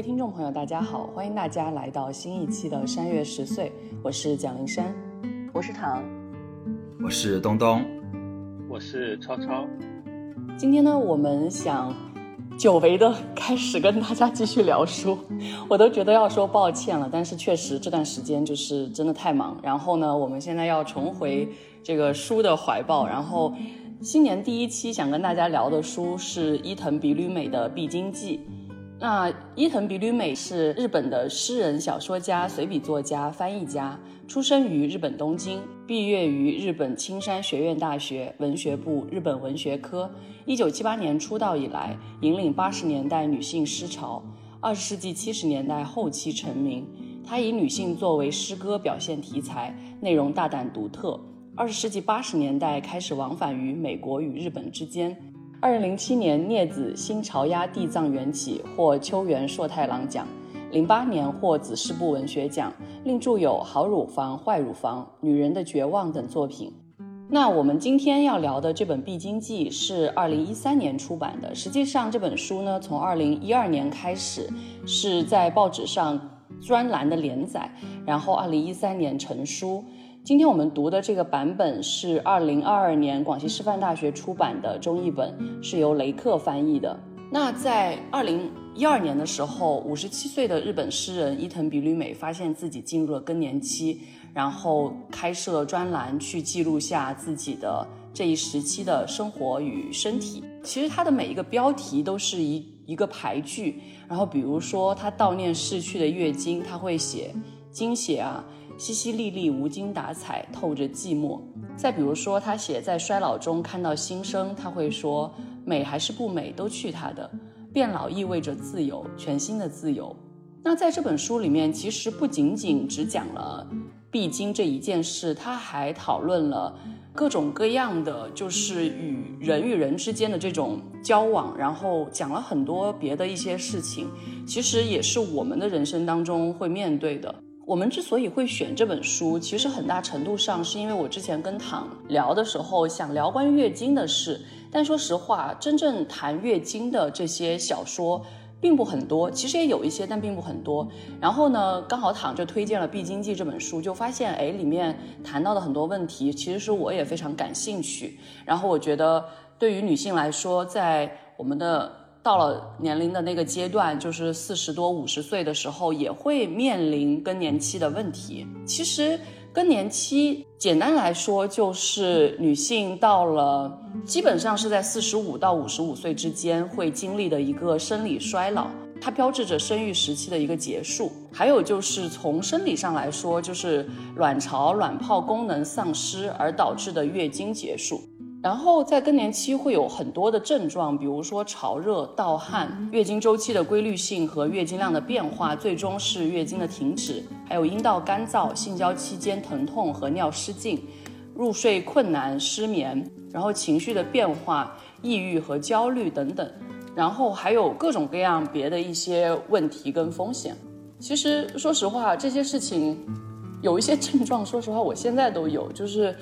位听众朋友，大家好，欢迎大家来到新一期的《山月十岁》，我是蒋林山，我是唐，我是东东，我是超超。今天呢，我们想久违的开始跟大家继续聊书，我都觉得要说抱歉了，但是确实这段时间就是真的太忙。然后呢，我们现在要重回这个书的怀抱，然后新年第一期想跟大家聊的书是伊藤比吕美的《必经记》。那伊藤比吕美是日本的诗人、小说家、随笔作家、翻译家，出生于日本东京，毕业于日本青山学院大学文学部日本文学科。一九七八年出道以来，引领八十年代女性诗潮，二十世纪七十年代后期成名。她以女性作为诗歌表现题材，内容大胆独特。二十世纪八十年代开始往返于美国与日本之间。二零零七年，镊子新潮鸭地藏缘起获秋元硕太郎奖，零八年获子师部文学奖，另著有《好乳房坏乳房》《女人的绝望》等作品。那我们今天要聊的这本《必经记》是二零一三年出版的。实际上，这本书呢，从二零一二年开始是在报纸上专栏的连载，然后二零一三年成书。今天我们读的这个版本是二零二二年广西师范大学出版的中译本，是由雷克翻译的。那在二零一二年的时候，五十七岁的日本诗人伊藤比吕美发现自己进入了更年期，然后开设专栏去记录下自己的这一时期的生活与身体。其实他的每一个标题都是一一个排句，然后比如说他悼念逝去的月经，他会写经血啊。淅淅沥沥，无精打采，透着寂寞。再比如说，他写在衰老中看到新生，他会说美还是不美都去他的。变老意味着自由，全新的自由。那在这本书里面，其实不仅仅只讲了必经这一件事，他还讨论了各种各样的，就是与人与人之间的这种交往，然后讲了很多别的一些事情，其实也是我们的人生当中会面对的。我们之所以会选这本书，其实很大程度上是因为我之前跟躺聊的时候，想聊关于月经的事。但说实话，真正谈月经的这些小说并不很多，其实也有一些，但并不很多。然后呢，刚好躺就推荐了《必经记》这本书，就发现，哎，里面谈到的很多问题，其实是我也非常感兴趣。然后我觉得，对于女性来说，在我们的到了年龄的那个阶段，就是四十多、五十岁的时候，也会面临更年期的问题。其实，更年期简单来说，就是女性到了基本上是在四十五到五十五岁之间会经历的一个生理衰老，它标志着生育时期的一个结束。还有就是从生理上来说，就是卵巢、卵泡功能丧失而导致的月经结束。然后在更年期会有很多的症状，比如说潮热、盗汗、月经周期的规律性和月经量的变化，最终是月经的停止，还有阴道干燥、性交期间疼痛和尿失禁、入睡困难、失眠，然后情绪的变化、抑郁和焦虑等等，然后还有各种各样别的一些问题跟风险。其实说实话，这些事情有一些症状，说实话我现在都有，就是。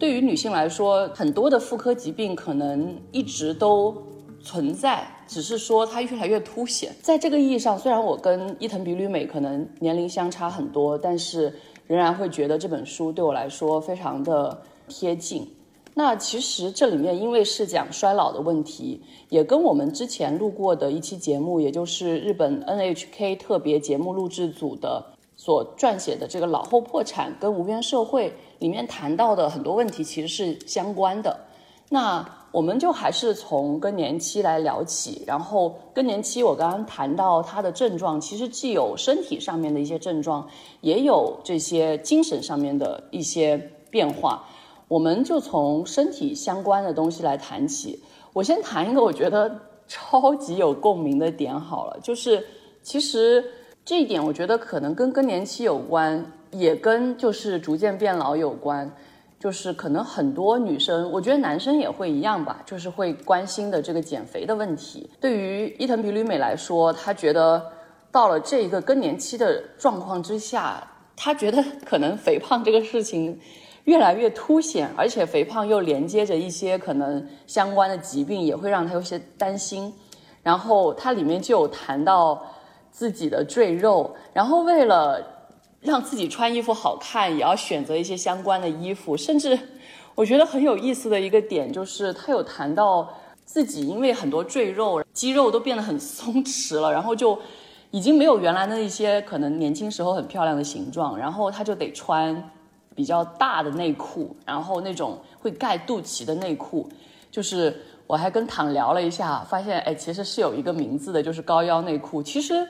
对于女性来说，很多的妇科疾病可能一直都存在，只是说它越来越凸显。在这个意义上，虽然我跟伊藤比吕美可能年龄相差很多，但是仍然会觉得这本书对我来说非常的贴近。那其实这里面因为是讲衰老的问题，也跟我们之前录过的一期节目，也就是日本 NHK 特别节目录制组的所撰写的这个老后破产跟无缘社会。里面谈到的很多问题其实是相关的，那我们就还是从更年期来聊起。然后更年期，我刚刚谈到它的症状，其实既有身体上面的一些症状，也有这些精神上面的一些变化。我们就从身体相关的东西来谈起。我先谈一个我觉得超级有共鸣的点好了，就是其实这一点我觉得可能跟更年期有关。也跟就是逐渐变老有关，就是可能很多女生，我觉得男生也会一样吧，就是会关心的这个减肥的问题。对于伊藤比吕美来说，她觉得到了这一个更年期的状况之下，她觉得可能肥胖这个事情越来越凸显，而且肥胖又连接着一些可能相关的疾病，也会让她有些担心。然后它里面就有谈到。自己的赘肉，然后为了让自己穿衣服好看，也要选择一些相关的衣服。甚至我觉得很有意思的一个点就是，他有谈到自己因为很多赘肉，肌肉都变得很松弛了，然后就已经没有原来的一些可能年轻时候很漂亮的形状，然后他就得穿比较大的内裤，然后那种会盖肚脐的内裤，就是我还跟唐聊了一下，发现哎，其实是有一个名字的，就是高腰内裤。其实。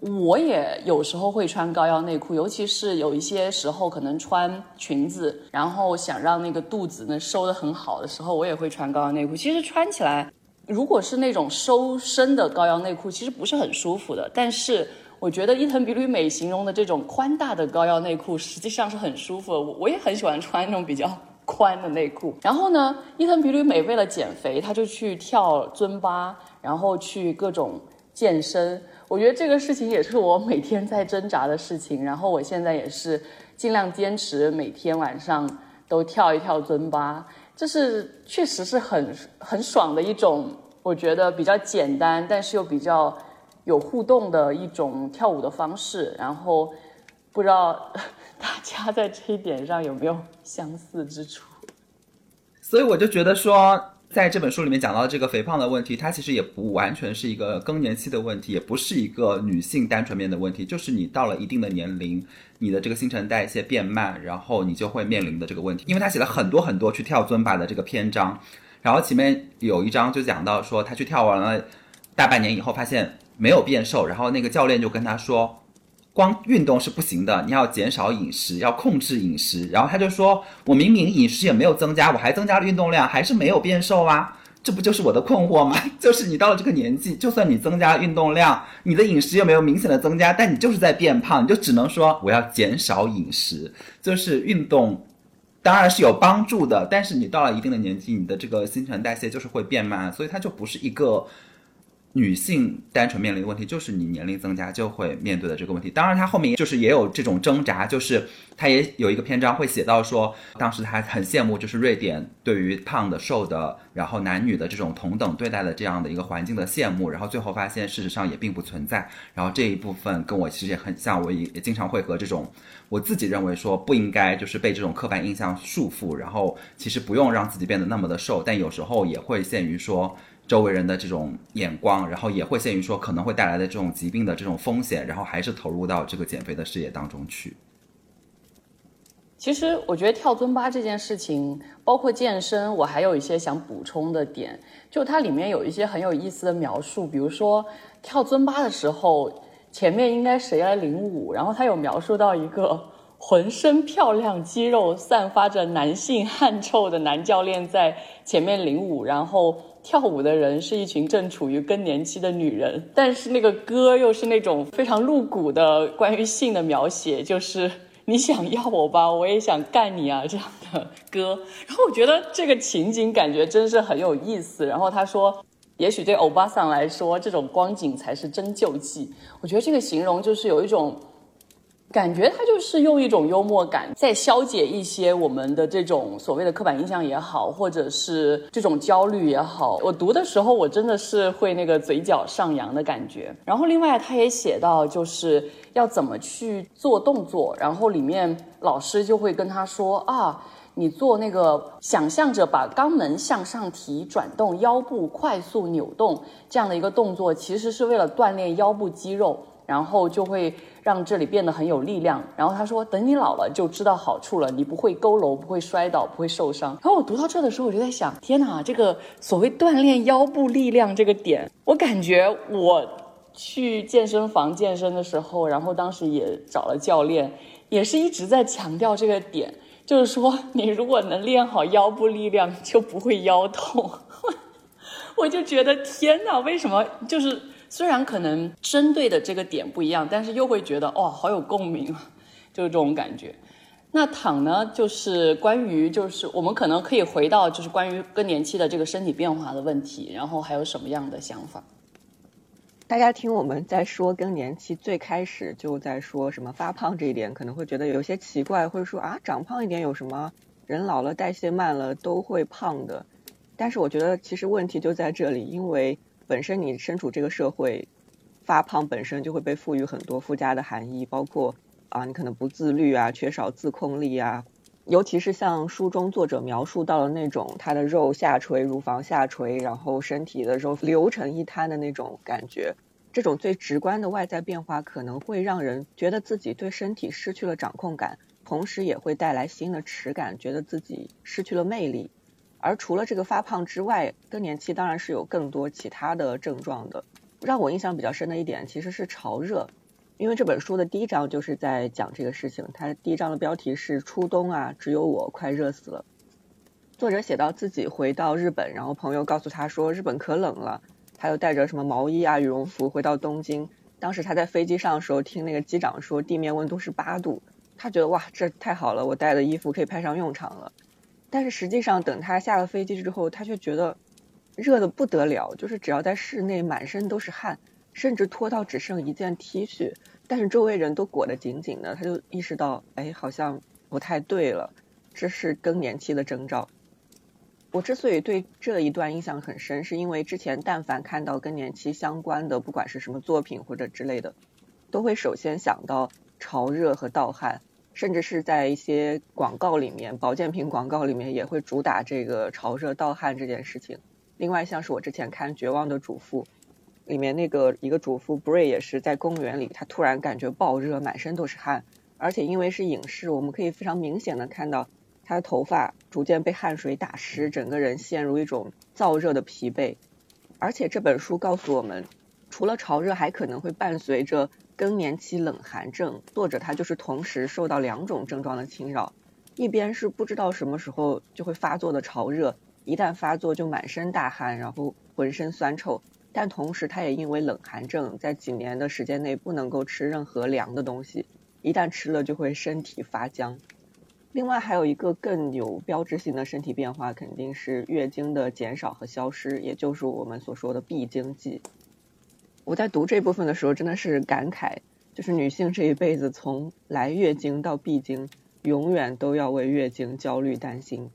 我也有时候会穿高腰内裤，尤其是有一些时候可能穿裙子，然后想让那个肚子呢收的很好的时候，我也会穿高腰内裤。其实穿起来，如果是那种收身的高腰内裤，其实不是很舒服的。但是我觉得伊藤比吕美形容的这种宽大的高腰内裤，实际上是很舒服的。我我也很喜欢穿那种比较宽的内裤。然后呢，伊藤比吕美为了减肥，她就去跳尊巴，然后去各种健身。我觉得这个事情也是我每天在挣扎的事情，然后我现在也是尽量坚持每天晚上都跳一跳尊巴，这是确实是很很爽的一种，我觉得比较简单，但是又比较有互动的一种跳舞的方式。然后不知道大家在这一点上有没有相似之处？所以我就觉得说。在这本书里面讲到的这个肥胖的问题，它其实也不完全是一个更年期的问题，也不是一个女性单纯面的问题，就是你到了一定的年龄，你的这个新陈代谢变慢，然后你就会面临的这个问题。因为他写了很多很多去跳尊巴的这个篇章，然后前面有一章就讲到说，他去跳完了大半年以后，发现没有变瘦，然后那个教练就跟他说。光运动是不行的，你要减少饮食，要控制饮食。然后他就说：“我明明饮食也没有增加，我还增加了运动量，还是没有变瘦啊！这不就是我的困惑吗？就是你到了这个年纪，就算你增加了运动量，你的饮食又没有明显的增加，但你就是在变胖，你就只能说我要减少饮食。就是运动当然是有帮助的，但是你到了一定的年纪，你的这个新陈代谢就是会变慢，所以它就不是一个。”女性单纯面临的问题就是你年龄增加就会面对的这个问题。当然，她后面就是也有这种挣扎，就是她也有一个篇章会写到说，当时她很羡慕，就是瑞典对于胖的、瘦的，然后男女的这种同等对待的这样的一个环境的羡慕。然后最后发现，事实上也并不存在。然后这一部分跟我其实也很像，我也也经常会和这种我自己认为说不应该就是被这种刻板印象束缚，然后其实不用让自己变得那么的瘦，但有时候也会限于说。周围人的这种眼光，然后也会限于说可能会带来的这种疾病的这种风险，然后还是投入到这个减肥的事业当中去。其实我觉得跳尊巴这件事情，包括健身，我还有一些想补充的点，就它里面有一些很有意思的描述，比如说跳尊巴的时候，前面应该谁来领舞，然后他有描述到一个浑身漂亮、肌肉散发着男性汗臭的男教练在前面领舞，然后。跳舞的人是一群正处于更年期的女人，但是那个歌又是那种非常露骨的关于性的描写，就是你想要我吧，我也想干你啊这样的歌。然后我觉得这个情景感觉真是很有意思。然后他说，也许对欧巴桑来说，这种光景才是真救济。我觉得这个形容就是有一种。感觉他就是用一种幽默感在消解一些我们的这种所谓的刻板印象也好，或者是这种焦虑也好。我读的时候，我真的是会那个嘴角上扬的感觉。然后另外他也写到，就是要怎么去做动作，然后里面老师就会跟他说啊，你做那个想象着把肛门向上提，转动腰部，快速扭动这样的一个动作，其实是为了锻炼腰部肌肉，然后就会。让这里变得很有力量。然后他说：“等你老了就知道好处了，你不会佝偻，不会摔倒，不会受伤。”然后我读到这的时候，我就在想：天哪，这个所谓锻炼腰部力量这个点，我感觉我去健身房健身的时候，然后当时也找了教练，也是一直在强调这个点，就是说你如果能练好腰部力量，就不会腰痛。我就觉得天哪，为什么就是？虽然可能针对的这个点不一样，但是又会觉得哦，好有共鸣，就是这种感觉。那躺呢，就是关于就是我们可能可以回到就是关于更年期的这个身体变化的问题，然后还有什么样的想法？大家听我们在说更年期，最开始就在说什么发胖这一点，可能会觉得有些奇怪，会说啊，长胖一点有什么？人老了代谢慢了都会胖的。但是我觉得其实问题就在这里，因为。本身你身处这个社会，发胖本身就会被赋予很多附加的含义，包括啊，你可能不自律啊，缺少自控力啊，尤其是像书中作者描述到的那种，他的肉下垂，乳房下垂，然后身体的肉流成一滩的那种感觉，这种最直观的外在变化可能会让人觉得自己对身体失去了掌控感，同时也会带来新的耻感，觉得自己失去了魅力。而除了这个发胖之外，更年期当然是有更多其他的症状的。让我印象比较深的一点其实是潮热，因为这本书的第一章就是在讲这个事情。它第一章的标题是“初冬啊，只有我快热死了”。作者写到自己回到日本，然后朋友告诉他说日本可冷了，他又带着什么毛衣啊、羽绒服回到东京。当时他在飞机上的时候听那个机长说地面温度是八度，他觉得哇，这太好了，我带的衣服可以派上用场了。但是实际上，等他下了飞机之后，他却觉得热的不得了，就是只要在室内，满身都是汗，甚至脱到只剩一件 T 恤，但是周围人都裹得紧紧的，他就意识到，哎，好像不太对了，这是更年期的征兆。我之所以对这一段印象很深，是因为之前但凡看到更年期相关的，不管是什么作品或者之类的，都会首先想到潮热和盗汗。甚至是在一些广告里面，保健品广告里面也会主打这个潮热盗汗这件事情。另外，像是我之前看《绝望的主妇》里面那个一个主妇 Bray 也是在公园里，她突然感觉暴热，满身都是汗，而且因为是影视，我们可以非常明显的看到她的头发逐渐被汗水打湿，整个人陷入一种燥热的疲惫。而且这本书告诉我们，除了潮热，还可能会伴随着。更年期冷寒症，作者他就是同时受到两种症状的侵扰，一边是不知道什么时候就会发作的潮热，一旦发作就满身大汗，然后浑身酸臭，但同时他也因为冷寒症，在几年的时间内不能够吃任何凉的东西，一旦吃了就会身体发僵。另外还有一个更有标志性的身体变化，肯定是月经的减少和消失，也就是我们所说的闭经季。我在读这部分的时候，真的是感慨，就是女性这一辈子从来月经到闭经，永远都要为月经焦虑担心。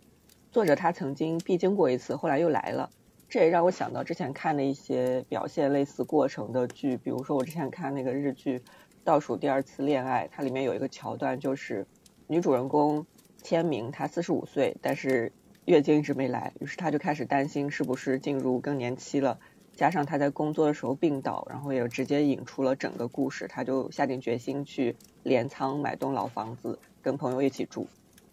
作者她曾经闭经过一次，后来又来了，这也让我想到之前看的一些表现类似过程的剧，比如说我之前看那个日剧《倒数第二次恋爱》，它里面有一个桥段，就是女主人公千明，她四十五岁，但是月经一直没来，于是她就开始担心是不是进入更年期了。加上他在工作的时候病倒，然后也直接引出了整个故事，他就下定决心去镰仓买栋老房子，跟朋友一起住。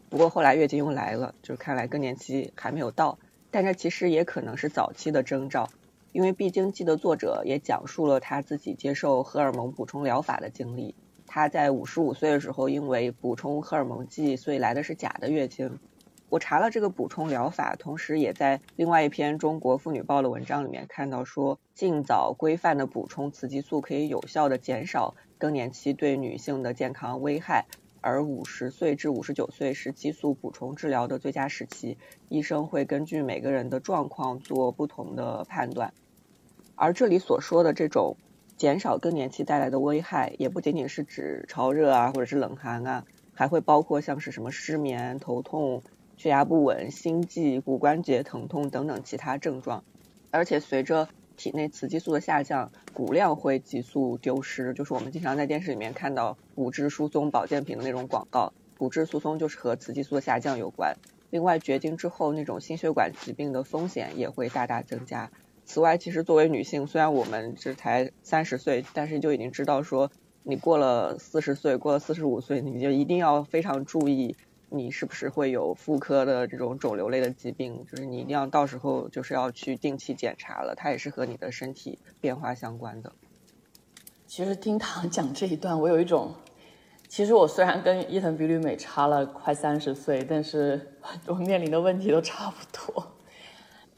不过后来月经又来了，就看来更年期还没有到，但这其实也可能是早期的征兆，因为《必经记》的作者也讲述了他自己接受荷尔蒙补充疗法的经历。他在五十五岁的时候，因为补充荷尔蒙剂，所以来的是假的月经。我查了这个补充疗法，同时也在另外一篇《中国妇女报》的文章里面看到说，尽早规范的补充雌激素可以有效的减少更年期对女性的健康危害，而五十岁至五十九岁是激素补充治疗的最佳时期，医生会根据每个人的状况做不同的判断。而这里所说的这种减少更年期带来的危害，也不仅仅是指潮热啊，或者是冷寒啊，还会包括像是什么失眠、头痛。血压不稳、心悸、骨关节疼痛等等其他症状，而且随着体内雌激素的下降，骨量会急速丢失。就是我们经常在电视里面看到骨质疏松保健品的那种广告，骨质疏松就是和雌激素的下降有关。另外，绝经之后那种心血管疾病的风险也会大大增加。此外，其实作为女性，虽然我们这才三十岁，但是就已经知道说，你过了四十岁，过了四十五岁，你就一定要非常注意。你是不是会有妇科的这种肿瘤类的疾病？就是你一定要到时候就是要去定期检查了，它也是和你的身体变化相关的。其实听唐讲这一段，我有一种，其实我虽然跟伊藤比吕美差了快三十岁，但是我面临的问题都差不多。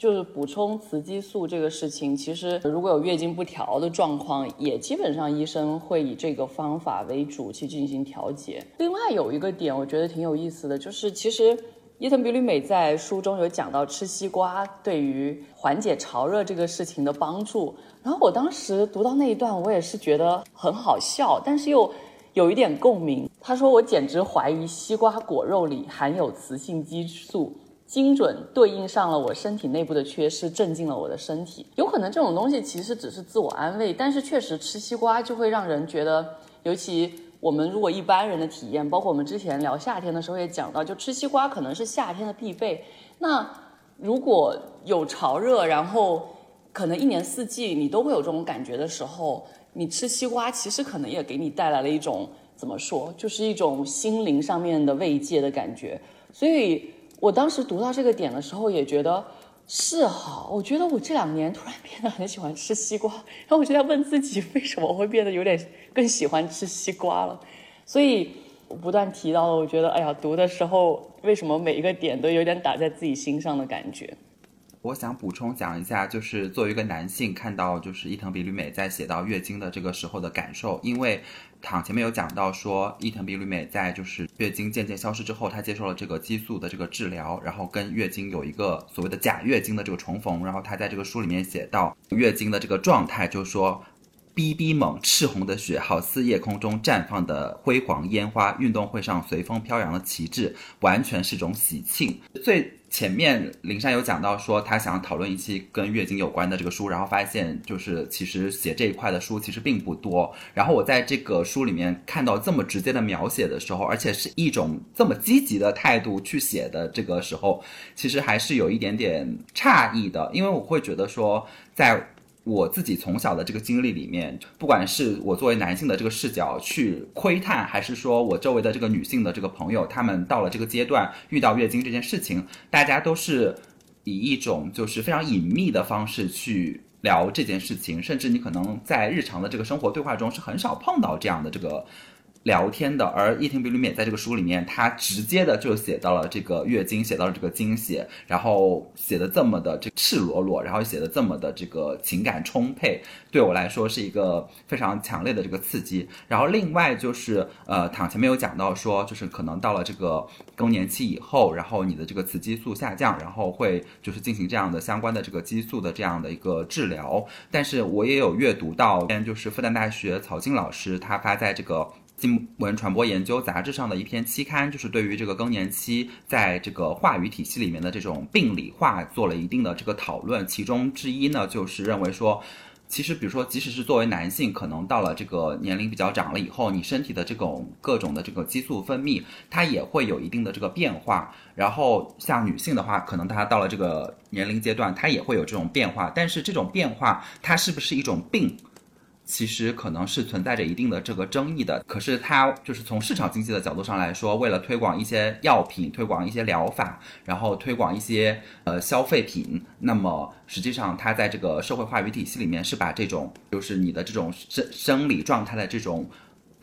就是补充雌激素这个事情，其实如果有月经不调的状况，也基本上医生会以这个方法为主去进行调节。另外有一个点，我觉得挺有意思的，就是其实伊藤比吕美在书中有讲到吃西瓜对于缓解潮热这个事情的帮助。然后我当时读到那一段，我也是觉得很好笑，但是又有一点共鸣。他说：“我简直怀疑西瓜果肉里含有雌性激素。”精准对应上了我身体内部的缺失，镇静了我的身体。有可能这种东西其实只是自我安慰，但是确实吃西瓜就会让人觉得，尤其我们如果一般人的体验，包括我们之前聊夏天的时候也讲到，就吃西瓜可能是夏天的必备。那如果有潮热，然后可能一年四季你都会有这种感觉的时候，你吃西瓜其实可能也给你带来了一种怎么说，就是一种心灵上面的慰藉的感觉。所以我当时读到这个点的时候，也觉得是哈。我觉得我这两年突然变得很喜欢吃西瓜，然后我就在问自己，为什么会变得有点更喜欢吃西瓜了？所以我不断提到了，我觉得哎呀，读的时候为什么每一个点都有点打在自己心上的感觉。我想补充讲一下，就是作为一个男性，看到就是伊藤比吕美在写到月经的这个时候的感受，因为躺前面有讲到说，伊藤比吕美在就是月经渐渐消失之后，她接受了这个激素的这个治疗，然后跟月经有一个所谓的假月经的这个重逢，然后她在这个书里面写到月经的这个状态，就是说。逼逼猛，赤红的血好似夜空中绽放的辉煌烟花，运动会上随风飘扬的旗帜，完全是种喜庆。最前面林珊有讲到说，她想讨论一期跟月经有关的这个书，然后发现就是其实写这一块的书其实并不多。然后我在这个书里面看到这么直接的描写的时候，而且是一种这么积极的态度去写的这个时候，其实还是有一点点诧异的，因为我会觉得说在。我自己从小的这个经历里面，不管是我作为男性的这个视角去窥探，还是说我周围的这个女性的这个朋友，她们到了这个阶段遇到月经这件事情，大家都是以一种就是非常隐秘的方式去聊这件事情，甚至你可能在日常的这个生活对话中是很少碰到这样的这个。聊天的，而伊藤比吕美在这个书里面，他直接的就写到了这个月经，写到了这个经血，然后写的这么的这赤裸裸，然后写的这么的这个情感充沛，对我来说是一个非常强烈的这个刺激。然后另外就是呃，躺前面有讲到说，就是可能到了这个更年期以后，然后你的这个雌激素下降，然后会就是进行这样的相关的这个激素的这样的一个治疗。但是我也有阅读到，就是复旦大学曹静老师他发在这个。新闻传播研究杂志上的一篇期刊，就是对于这个更年期在这个话语体系里面的这种病理化做了一定的这个讨论。其中之一呢，就是认为说，其实比如说，即使是作为男性，可能到了这个年龄比较长了以后，你身体的这种各种的这个激素分泌，它也会有一定的这个变化。然后像女性的话，可能她到了这个年龄阶段，她也会有这种变化。但是这种变化，它是不是一种病？其实可能是存在着一定的这个争议的，可是它就是从市场经济的角度上来说，为了推广一些药品，推广一些疗法，然后推广一些呃消费品，那么实际上它在这个社会话语体系里面是把这种就是你的这种生生理状态的这种。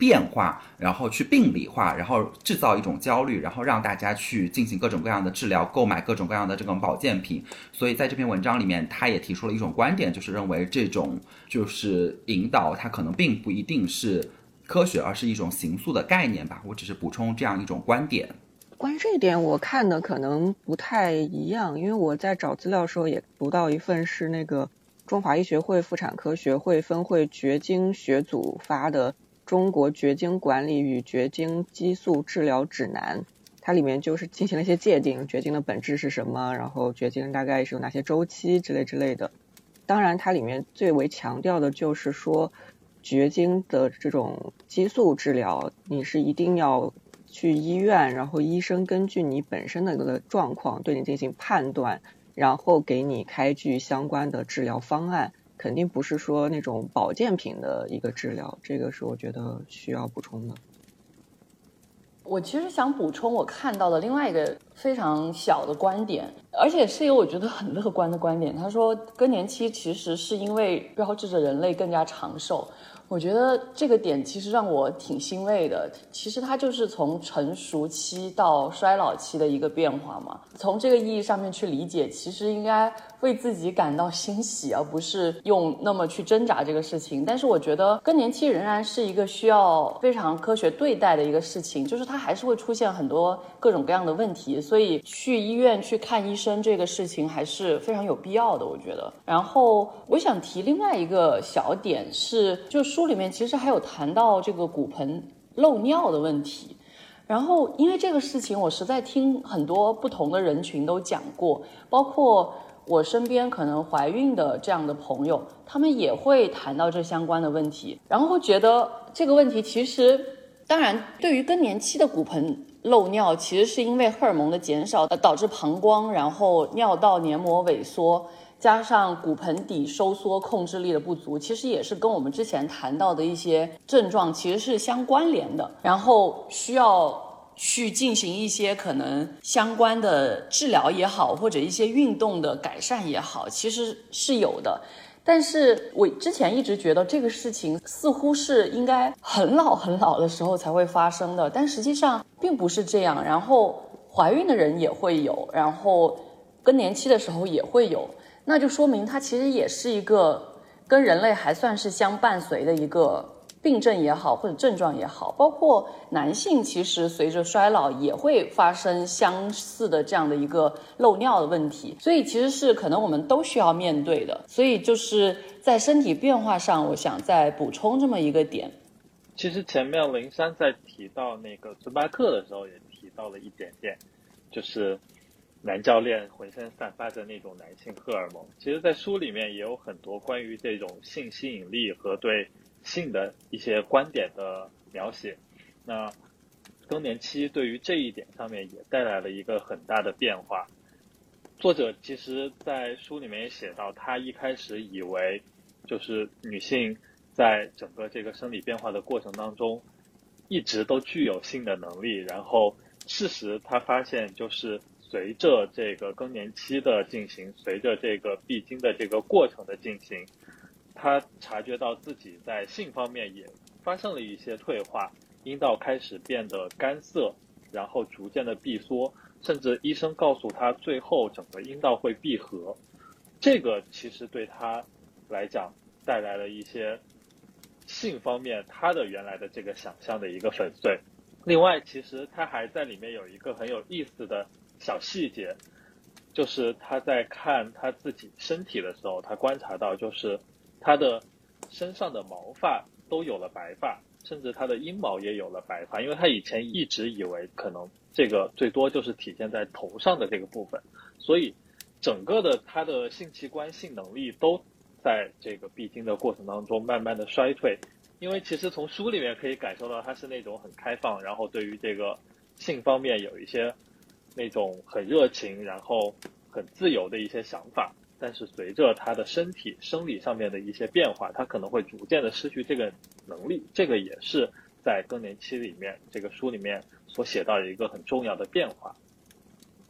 变化，然后去病理化，然后制造一种焦虑，然后让大家去进行各种各样的治疗，购买各种各样的这种保健品。所以在这篇文章里面，他也提出了一种观点，就是认为这种就是引导，它可能并不一定是科学，而是一种形塑的概念吧。我只是补充这样一种观点。关于这一点，我看的可能不太一样，因为我在找资料的时候也读到一份是那个中华医学会妇产科学会分会绝经学组发的。中国绝经管理与绝经激素治疗指南，它里面就是进行了一些界定，绝经的本质是什么，然后绝经大概是有哪些周期之类之类的。当然，它里面最为强调的就是说，绝经的这种激素治疗，你是一定要去医院，然后医生根据你本身的那个状况对你进行判断，然后给你开具相关的治疗方案。肯定不是说那种保健品的一个治疗，这个是我觉得需要补充的。我其实想补充我看到的另外一个非常小的观点，而且是一个我觉得很乐观的观点。他说，更年期其实是因为标志着人类更加长寿。我觉得这个点其实让我挺欣慰的。其实它就是从成熟期到衰老期的一个变化嘛。从这个意义上面去理解，其实应该为自己感到欣喜，而不是用那么去挣扎这个事情。但是我觉得更年期仍然是一个需要非常科学对待的一个事情，就是它还是会出现很多各种各样的问题，所以去医院去看医生这个事情还是非常有必要的。我觉得。然后我想提另外一个小点是，就书里面其实还有谈到这个骨盆漏尿的问题。然后因为这个事情，我实在听很多不同的人群都讲过，包括我身边可能怀孕的这样的朋友，他们也会谈到这相关的问题，然后觉得这个问题其实，当然对于更年期的骨盆漏尿，其实是因为荷尔蒙的减少，导致膀胱然后尿道黏膜萎缩。加上骨盆底收缩控制力的不足，其实也是跟我们之前谈到的一些症状其实是相关联的。然后需要去进行一些可能相关的治疗也好，或者一些运动的改善也好，其实是有的。但是我之前一直觉得这个事情似乎是应该很老很老的时候才会发生的，但实际上并不是这样。然后怀孕的人也会有，然后更年期的时候也会有。那就说明它其实也是一个跟人类还算是相伴随的一个病症也好，或者症状也好。包括男性其实随着衰老也会发生相似的这样的一个漏尿的问题，所以其实是可能我们都需要面对的。所以就是在身体变化上，我想再补充这么一个点。其实前面林珊在提到那个尊巴克的时候，也提到了一点点，就是。男教练浑身散发着那种男性荷尔蒙，其实，在书里面也有很多关于这种性吸引力和对性的一些观点的描写。那更年期对于这一点上面也带来了一个很大的变化。作者其实，在书里面也写到，他一开始以为就是女性在整个这个生理变化的过程当中，一直都具有性的能力，然后事实他发现就是。随着这个更年期的进行，随着这个闭经的这个过程的进行，他察觉到自己在性方面也发生了一些退化，阴道开始变得干涩，然后逐渐的闭缩，甚至医生告诉他，最后整个阴道会闭合。这个其实对他来讲带来了一些性方面他的原来的这个想象的一个粉碎。另外，其实他还在里面有一个很有意思的。小细节，就是他在看他自己身体的时候，他观察到，就是他的身上的毛发都有了白发，甚至他的阴毛也有了白发。因为他以前一直以为可能这个最多就是体现在头上的这个部分，所以整个的他的性器官、性能力都在这个必经的过程当中慢慢的衰退。因为其实从书里面可以感受到，他是那种很开放，然后对于这个性方面有一些。那种很热情，然后很自由的一些想法，但是随着他的身体生理上面的一些变化，他可能会逐渐的失去这个能力。这个也是在更年期里面这个书里面所写到的一个很重要的变化。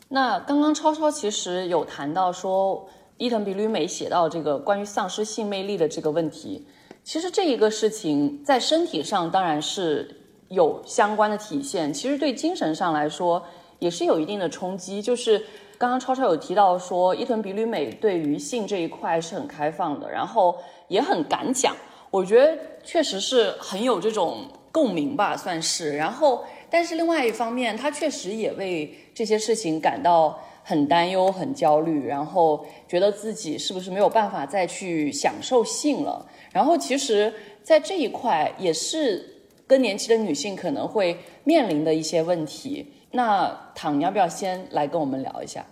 那刚刚超超其实有谈到说，伊藤比吕美写到这个关于丧失性魅力的这个问题，其实这一个事情在身体上当然是有相关的体现，其实对精神上来说。也是有一定的冲击，就是刚刚超超有提到说，伊藤比吕美对于性这一块是很开放的，然后也很敢讲，我觉得确实是很有这种共鸣吧，算是。然后，但是另外一方面，他确实也为这些事情感到很担忧、很焦虑，然后觉得自己是不是没有办法再去享受性了。然后，其实，在这一块也是更年期的女性可能会面临的一些问题。那唐，你要不要先来跟我们聊一下？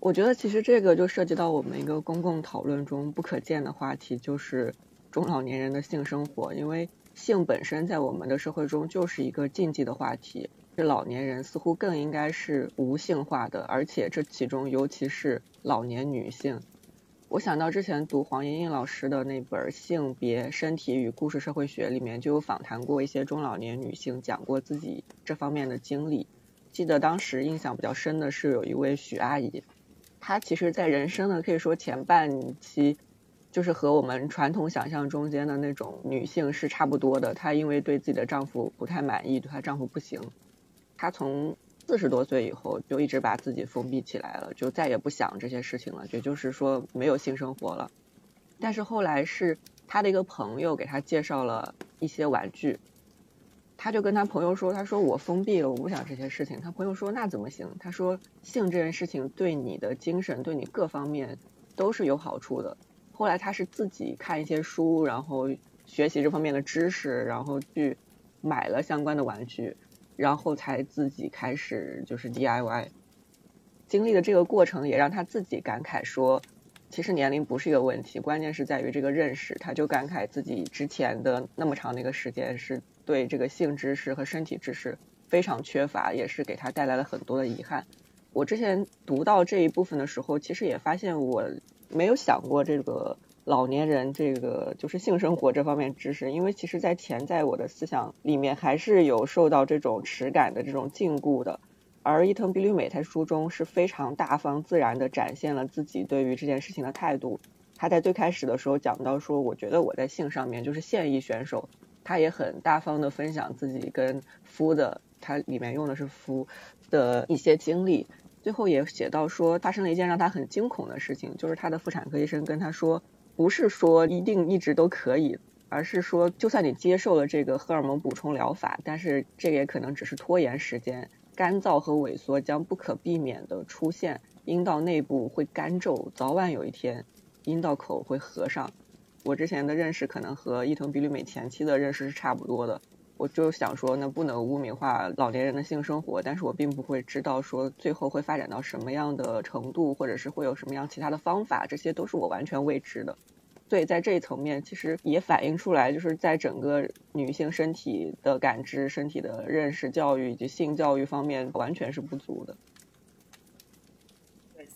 我觉得其实这个就涉及到我们一个公共讨论中不可见的话题，就是中老年人的性生活。因为性本身在我们的社会中就是一个禁忌的话题，是老年人似乎更应该是无性化的，而且这其中尤其是老年女性。我想到之前读黄莹莹老师的那本《性别、身体与故事社会学》里面就有访谈过一些中老年女性，讲过自己这方面的经历。记得当时印象比较深的是有一位许阿姨，她其实，在人生的可以说前半期，就是和我们传统想象中间的那种女性是差不多的。她因为对自己的丈夫不太满意，对她丈夫不行，她从四十多岁以后就一直把自己封闭起来了，就再也不想这些事情了，也就是说没有性生活了。但是后来是她的一个朋友给她介绍了一些玩具。他就跟他朋友说：“他说我封闭了，我不想这些事情。”他朋友说：“那怎么行？”他说：“性这件事情对你的精神、对你各方面都是有好处的。”后来他是自己看一些书，然后学习这方面的知识，然后去买了相关的玩具。然后才自己开始就是 DIY。经历的这个过程也让他自己感慨说，其实年龄不是一个问题，关键是在于这个认识。他就感慨自己之前的那么长的一个时间是对这个性知识和身体知识非常缺乏，也是给他带来了很多的遗憾。我之前读到这一部分的时候，其实也发现我没有想过这个老年人这个就是性生活这方面知识，因为其实在潜在我的思想里面还是有受到这种耻感的这种禁锢的。而伊藤比吕美在书中是非常大方自然的展现了自己对于这件事情的态度。他在最开始的时候讲到说，我觉得我在性上面就是现役选手。他也很大方的分享自己跟夫的，他里面用的是夫的一些经历。最后也写到说，发生了一件让他很惊恐的事情，就是他的妇产科医生跟他说，不是说一定一直都可以，而是说就算你接受了这个荷尔蒙补充疗法，但是这也可能只是拖延时间。干燥和萎缩将不可避免的出现，阴道内部会干皱，早晚有一天，阴道口会合上。我之前的认识可能和伊藤比吕美前期的认识是差不多的。我就想说，那不能污名化老年人的性生活，但是我并不会知道说最后会发展到什么样的程度，或者是会有什么样其他的方法，这些都是我完全未知的。所以在这一层面，其实也反映出来，就是在整个女性身体的感知、身体的认识、教育以及性教育方面，完全是不足的。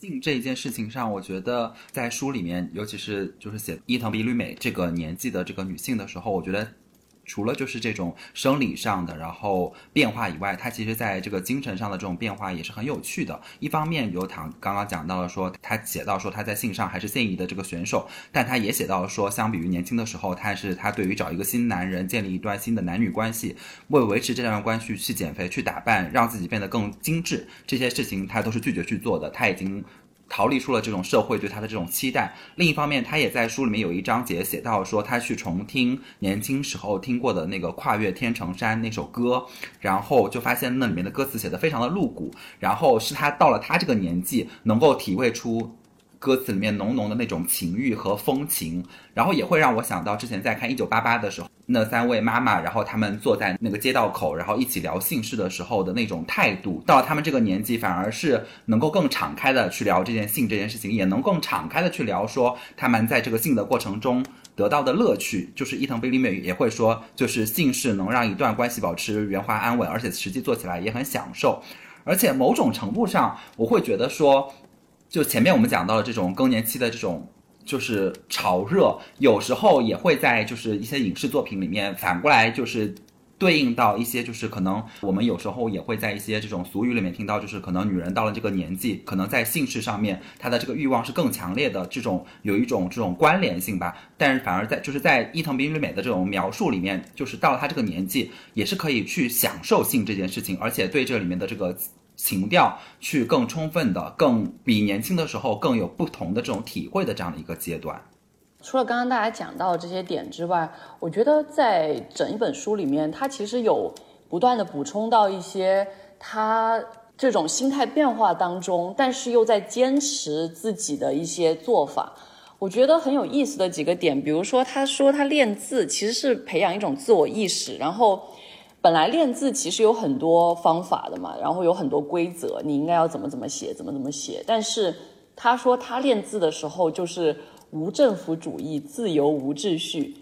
性这一件事情上，我觉得在书里面，尤其是就是写伊藤比吕美这个年纪的这个女性的时候，我觉得。除了就是这种生理上的然后变化以外，它其实在这个精神上的这种变化也是很有趣的。一方面，有唐刚刚讲到了说，他写到说他在性上还是现役的这个选手，但他也写到说，相比于年轻的时候，他是他对于找一个新男人建立一段新的男女关系，为维持这段关系去减肥、去打扮，让自己变得更精致，这些事情他都是拒绝去做的。他已经。逃离出了这种社会对他的这种期待。另一方面，他也在书里面有一章节写到说，他去重听年轻时候听过的那个《跨越天成山》那首歌，然后就发现那里面的歌词写的非常的露骨。然后是他到了他这个年纪，能够体会出。歌词里面浓浓的那种情欲和风情，然后也会让我想到之前在看《一九八八》的时候，那三位妈妈，然后他们坐在那个街道口，然后一起聊性事的时候的那种态度。到他们这个年纪，反而是能够更敞开的去聊这件性这件事情，也能更敞开的去聊说他们在这个性的过程中得到的乐趣。就是伊藤贝利美也会说，就是性是能让一段关系保持圆滑安稳，而且实际做起来也很享受。而且某种程度上，我会觉得说。就前面我们讲到的这种更年期的这种就是潮热，有时候也会在就是一些影视作品里面反过来就是对应到一些就是可能我们有时候也会在一些这种俗语里面听到，就是可能女人到了这个年纪，可能在性事上面她的这个欲望是更强烈的，这种有一种这种关联性吧。但是反而在就是在伊藤比吕美的这种描述里面，就是到了她这个年纪也是可以去享受性这件事情，而且对这里面的这个。情调去更充分的、更比年轻的时候更有不同的这种体会的这样的一个阶段。除了刚刚大家讲到这些点之外，我觉得在整一本书里面，它其实有不断的补充到一些他这种心态变化当中，但是又在坚持自己的一些做法。我觉得很有意思的几个点，比如说他说他练字其实是培养一种自我意识，然后。本来练字其实有很多方法的嘛，然后有很多规则，你应该要怎么怎么写，怎么怎么写。但是他说他练字的时候就是无政府主义，自由无秩序，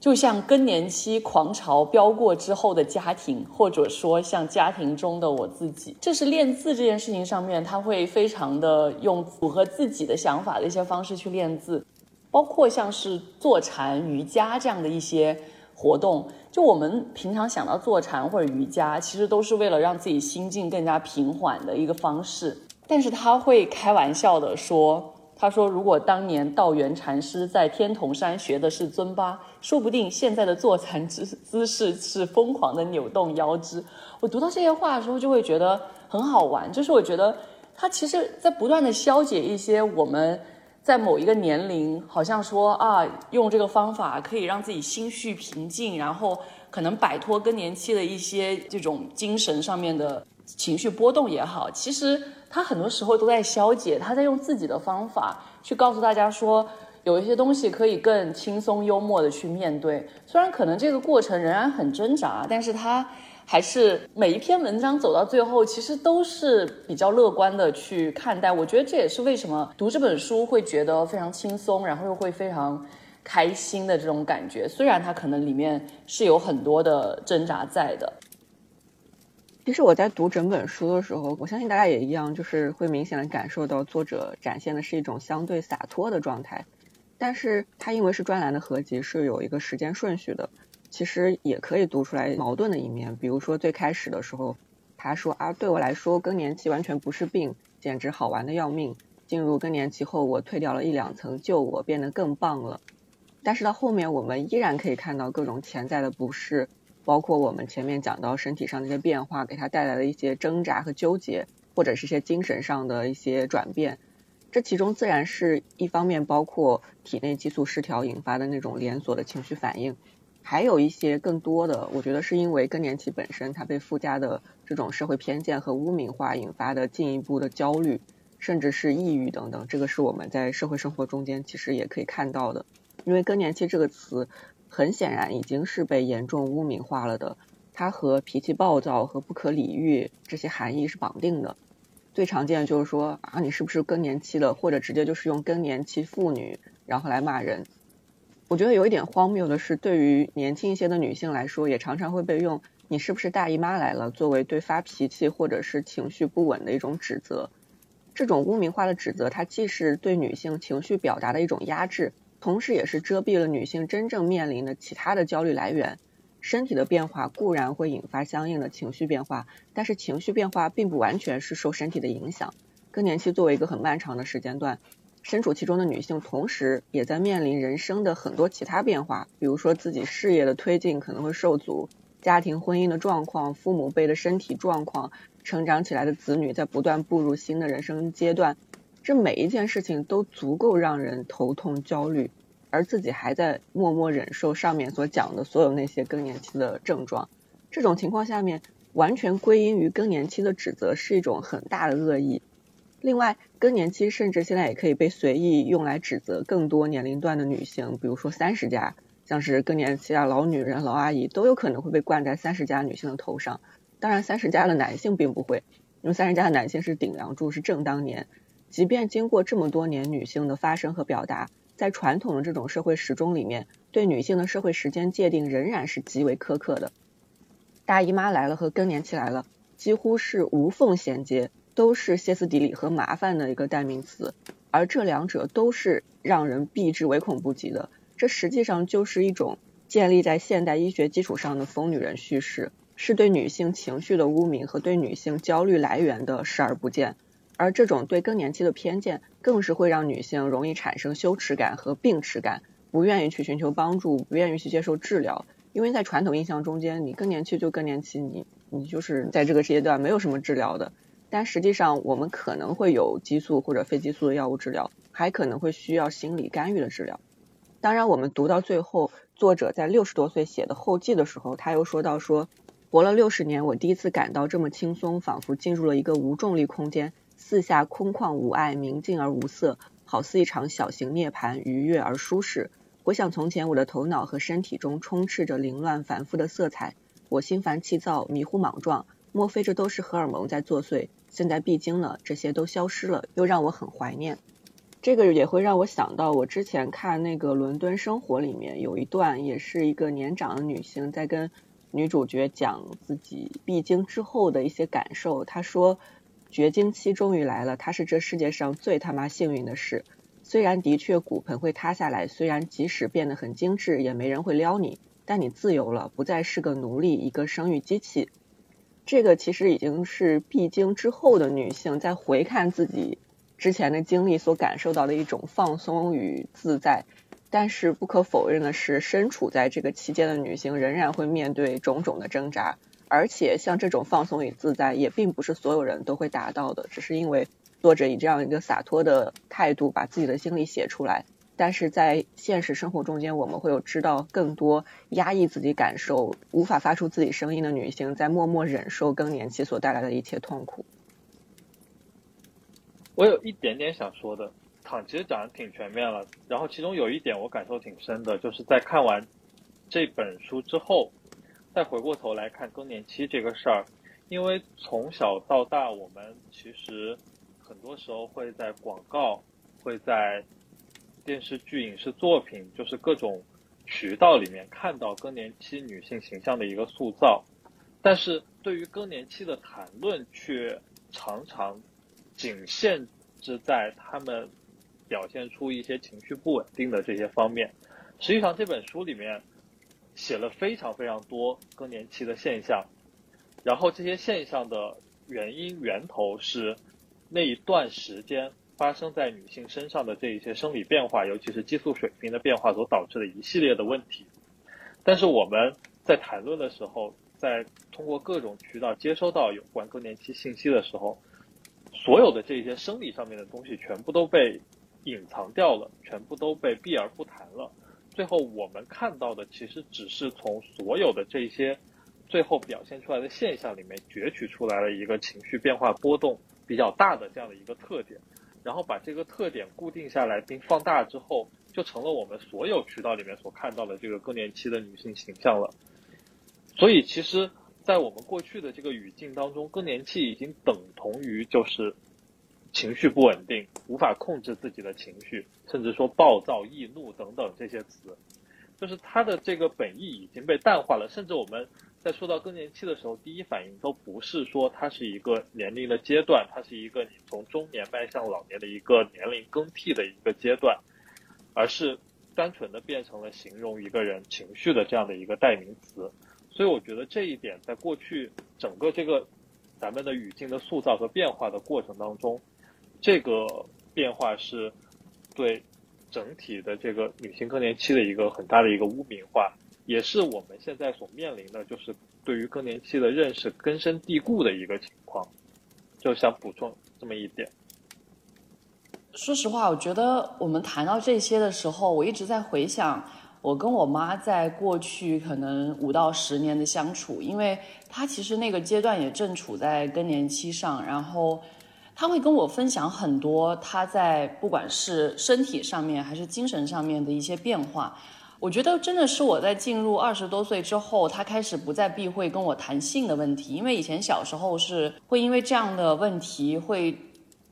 就像更年期狂潮飙过之后的家庭，或者说像家庭中的我自己。这是练字这件事情上面，他会非常的用符合自己的想法的一些方式去练字，包括像是坐禅、瑜伽这样的一些活动。就我们平常想到坐禅或者瑜伽，其实都是为了让自己心境更加平缓的一个方式。但是他会开玩笑的说：“他说，如果当年道元禅师在天童山学的是尊巴，说不定现在的坐禅姿姿势是疯狂的扭动腰肢。”我读到这些话的时候，就会觉得很好玩。就是我觉得他其实在不断的消解一些我们。在某一个年龄，好像说啊，用这个方法可以让自己心绪平静，然后可能摆脱更年期的一些这种精神上面的情绪波动也好。其实他很多时候都在消解，他在用自己的方法去告诉大家说，有一些东西可以更轻松幽默的去面对。虽然可能这个过程仍然很挣扎，但是他还是每一篇文章走到最后，其实都是比较乐观的去看待。我觉得这也是为什么读这本书会觉得非常轻松，然后又会非常开心的这种感觉。虽然它可能里面是有很多的挣扎在的。其实我在读整本书的时候，我相信大家也一样，就是会明显的感受到作者展现的是一种相对洒脱的状态。但是它因为是专栏的合集，是有一个时间顺序的，其实也可以读出来矛盾的一面。比如说最开始的时候，他说啊，对我来说更年期完全不是病，简直好玩的要命。进入更年期后，我退掉了一两层旧我，变得更棒了。但是到后面，我们依然可以看到各种潜在的不适。包括我们前面讲到身体上的一些变化，给他带来的一些挣扎和纠结，或者是一些精神上的一些转变。这其中自然是一方面，包括体内激素失调引发的那种连锁的情绪反应，还有一些更多的，我觉得是因为更年期本身它被附加的这种社会偏见和污名化引发的进一步的焦虑，甚至是抑郁等等。这个是我们在社会生活中间其实也可以看到的，因为更年期这个词。很显然已经是被严重污名化了的，它和脾气暴躁和不可理喻这些含义是绑定的。最常见的就是说啊，你是不是更年期了？或者直接就是用更年期妇女然后来骂人。我觉得有一点荒谬的是，对于年轻一些的女性来说，也常常会被用你是不是大姨妈来了作为对发脾气或者是情绪不稳的一种指责。这种污名化的指责，它既是对女性情绪表达的一种压制。同时，也是遮蔽了女性真正面临的其他的焦虑来源。身体的变化固然会引发相应的情绪变化，但是情绪变化并不完全是受身体的影响。更年期作为一个很漫长的时间段，身处其中的女性，同时也在面临人生的很多其他变化，比如说自己事业的推进可能会受阻，家庭婚姻的状况，父母辈的身体状况，成长起来的子女在不断步入新的人生阶段。这每一件事情都足够让人头痛焦虑，而自己还在默默忍受上面所讲的所有那些更年期的症状。这种情况下面，完全归因于更年期的指责是一种很大的恶意。另外，更年期甚至现在也可以被随意用来指责更多年龄段的女性，比如说三十加，像是更年期啊、老女人、老阿姨都有可能会被冠在三十加女性的头上。当然，三十加的男性并不会，因为三十加的男性是顶梁柱，是正当年。即便经过这么多年女性的发声和表达，在传统的这种社会时钟里面，对女性的社会时间界定仍然是极为苛刻的。大姨妈来了和更年期来了几乎是无缝衔接，都是歇斯底里和麻烦的一个代名词，而这两者都是让人避之唯恐不及的。这实际上就是一种建立在现代医学基础上的疯女人叙事，是对女性情绪的污名和对女性焦虑来源的视而不见。而这种对更年期的偏见，更是会让女性容易产生羞耻感和病耻感，不愿意去寻求帮助，不愿意去接受治疗。因为在传统印象中间，你更年期就更年期，你你就是在这个阶段没有什么治疗的。但实际上，我们可能会有激素或者非激素的药物治疗，还可能会需要心理干预的治疗。当然，我们读到最后，作者在六十多岁写的后记的时候，他又说到说，活了六十年，我第一次感到这么轻松，仿佛进入了一个无重力空间。四下空旷无碍，明净而无色，好似一场小型涅槃，愉悦而舒适。回想从前，我的头脑和身体中充斥着凌乱繁复的色彩，我心烦气躁，迷糊莽撞。莫非这都是荷尔蒙在作祟？现在闭经了，这些都消失了，又让我很怀念。这个也会让我想到，我之前看那个《伦敦生活》里面有一段，也是一个年长的女性在跟女主角讲自己闭经之后的一些感受。她说。绝经期终于来了，它是这世界上最他妈幸运的事。虽然的确骨盆会塌下来，虽然即使变得很精致，也没人会撩你，但你自由了，不再是个奴隶，一个生育机器。这个其实已经是闭经之后的女性在回看自己之前的经历所感受到的一种放松与自在。但是不可否认的是，身处在这个期间的女性仍然会面对种种的挣扎。而且像这种放松与自在，也并不是所有人都会达到的。只是因为作者以这样一个洒脱的态度把自己的经历写出来，但是在现实生活中间，我们会有知道更多压抑自己感受、无法发出自己声音的女性，在默默忍受更年期所带来的一切痛苦。我有一点点想说的，躺其实讲的挺全面了。然后其中有一点我感受挺深的，就是在看完这本书之后。再回过头来看更年期这个事儿，因为从小到大，我们其实很多时候会在广告、会在电视剧、影视作品，就是各种渠道里面看到更年期女性形象的一个塑造，但是对于更年期的谈论，却常常仅限制在他们表现出一些情绪不稳定的这些方面。实际上，这本书里面写了非常非常多更年期的现象，然后这些现象的原因源头是那一段时间发生在女性身上的这一些生理变化，尤其是激素水平的变化所导致的一系列的问题。但是我们在谈论的时候，在通过各种渠道接收到有关更年期信息的时候，所有的这些生理上面的东西全部都被隐藏掉了，全部都被避而不谈了。最后我们看到的其实只是从所有的这些最后表现出来的现象里面攫取出来了一个情绪变化波动比较大的这样的一个特点，然后把这个特点固定下来并放大之后，就成了我们所有渠道里面所看到的这个更年期的女性形象了。所以其实，在我们过去的这个语境当中，更年期已经等同于就是情绪不稳定，无法控制自己的情绪，甚至说暴躁、易怒等等这些词，就是它的这个本意已经被淡化了。甚至我们在说到更年期的时候，第一反应都不是说它是一个年龄的阶段，它是一个你从中年迈向老年的一个年龄更替的一个阶段，而是单纯的变成了形容一个人情绪的这样的一个代名词。所以我觉得这一点在过去整个这个咱们的语境的塑造和变化的过程当中，这个变化是对整体的这个女性更年期的一个很大的一个污名化，也是我们现在所面临的就是对于更年期的认识根深蒂固的一个情况。就想补充这么一点。说实话，我觉得我们谈到这些的时候，我一直在回想。我跟我妈在过去可能五到十年的相处，因为她其实那个阶段也正处在更年期上，然后她会跟我分享很多她在不管是身体上面还是精神上面的一些变化。我觉得真的是我在进入二十多岁之后，她开始不再避讳跟我谈性的问题，因为以前小时候是会因为这样的问题会。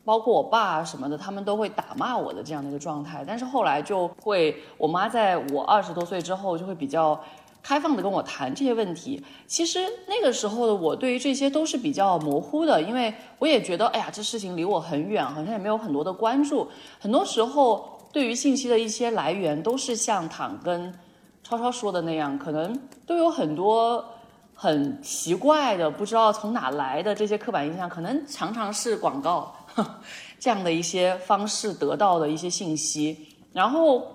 包括我爸什么的，他们都会打骂我的这样的一个状态。但是后来就会，我妈在我二十多岁之后就会比较开放的跟我谈这些问题。其实那个时候的我对于这些都是比较模糊的，因为我也觉得，哎呀，这事情离我很远，好像也没有很多的关注。很多时候对于信息的一些来源都是像躺跟超超说的那样，可能都有很多很奇怪的，不知道从哪来的这些刻板印象，可能常常是广告。这样的一些方式得到的一些信息，然后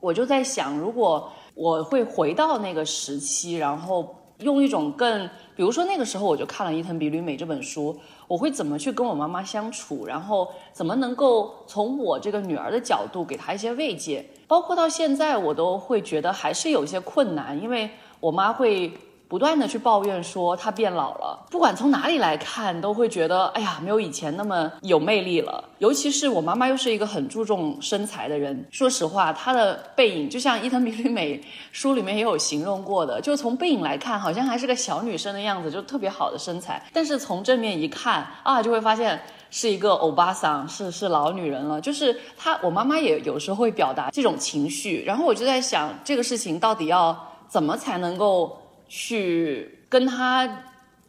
我就在想，如果我会回到那个时期，然后用一种更，比如说那个时候我就看了伊藤比吕美这本书，我会怎么去跟我妈妈相处，然后怎么能够从我这个女儿的角度给她一些慰藉，包括到现在我都会觉得还是有一些困难，因为我妈会。不断的去抱怨说她变老了，不管从哪里来看，都会觉得哎呀，没有以前那么有魅力了。尤其是我妈妈又是一个很注重身材的人，说实话，她的背影就像伊藤美吕美书里面也有形容过的，就从背影来看，好像还是个小女生的样子，就特别好的身材。但是从正面一看啊，就会发现是一个欧巴桑，是是老女人了。就是她，我妈妈也有时候会表达这种情绪，然后我就在想，这个事情到底要怎么才能够。去跟他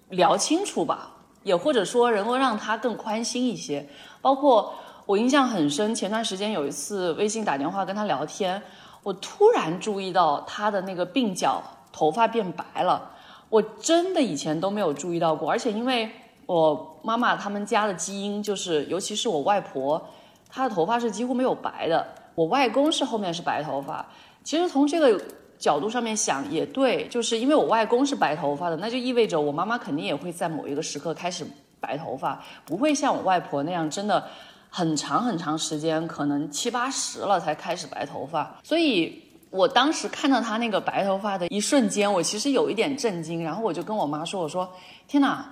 聊清楚吧，也或者说能够让他更宽心一些。包括我印象很深，前段时间有一次微信打电话跟他聊天，我突然注意到他的那个鬓角头发变白了，我真的以前都没有注意到过。而且因为我妈妈他们家的基因就是，尤其是我外婆，她的头发是几乎没有白的。我外公是后面是白头发。其实从这个。角度上面想也对，就是因为我外公是白头发的，那就意味着我妈妈肯定也会在某一个时刻开始白头发，不会像我外婆那样真的很长很长时间，可能七八十了才开始白头发。所以我当时看到她那个白头发的一瞬间，我其实有一点震惊，然后我就跟我妈说：“我说天哪，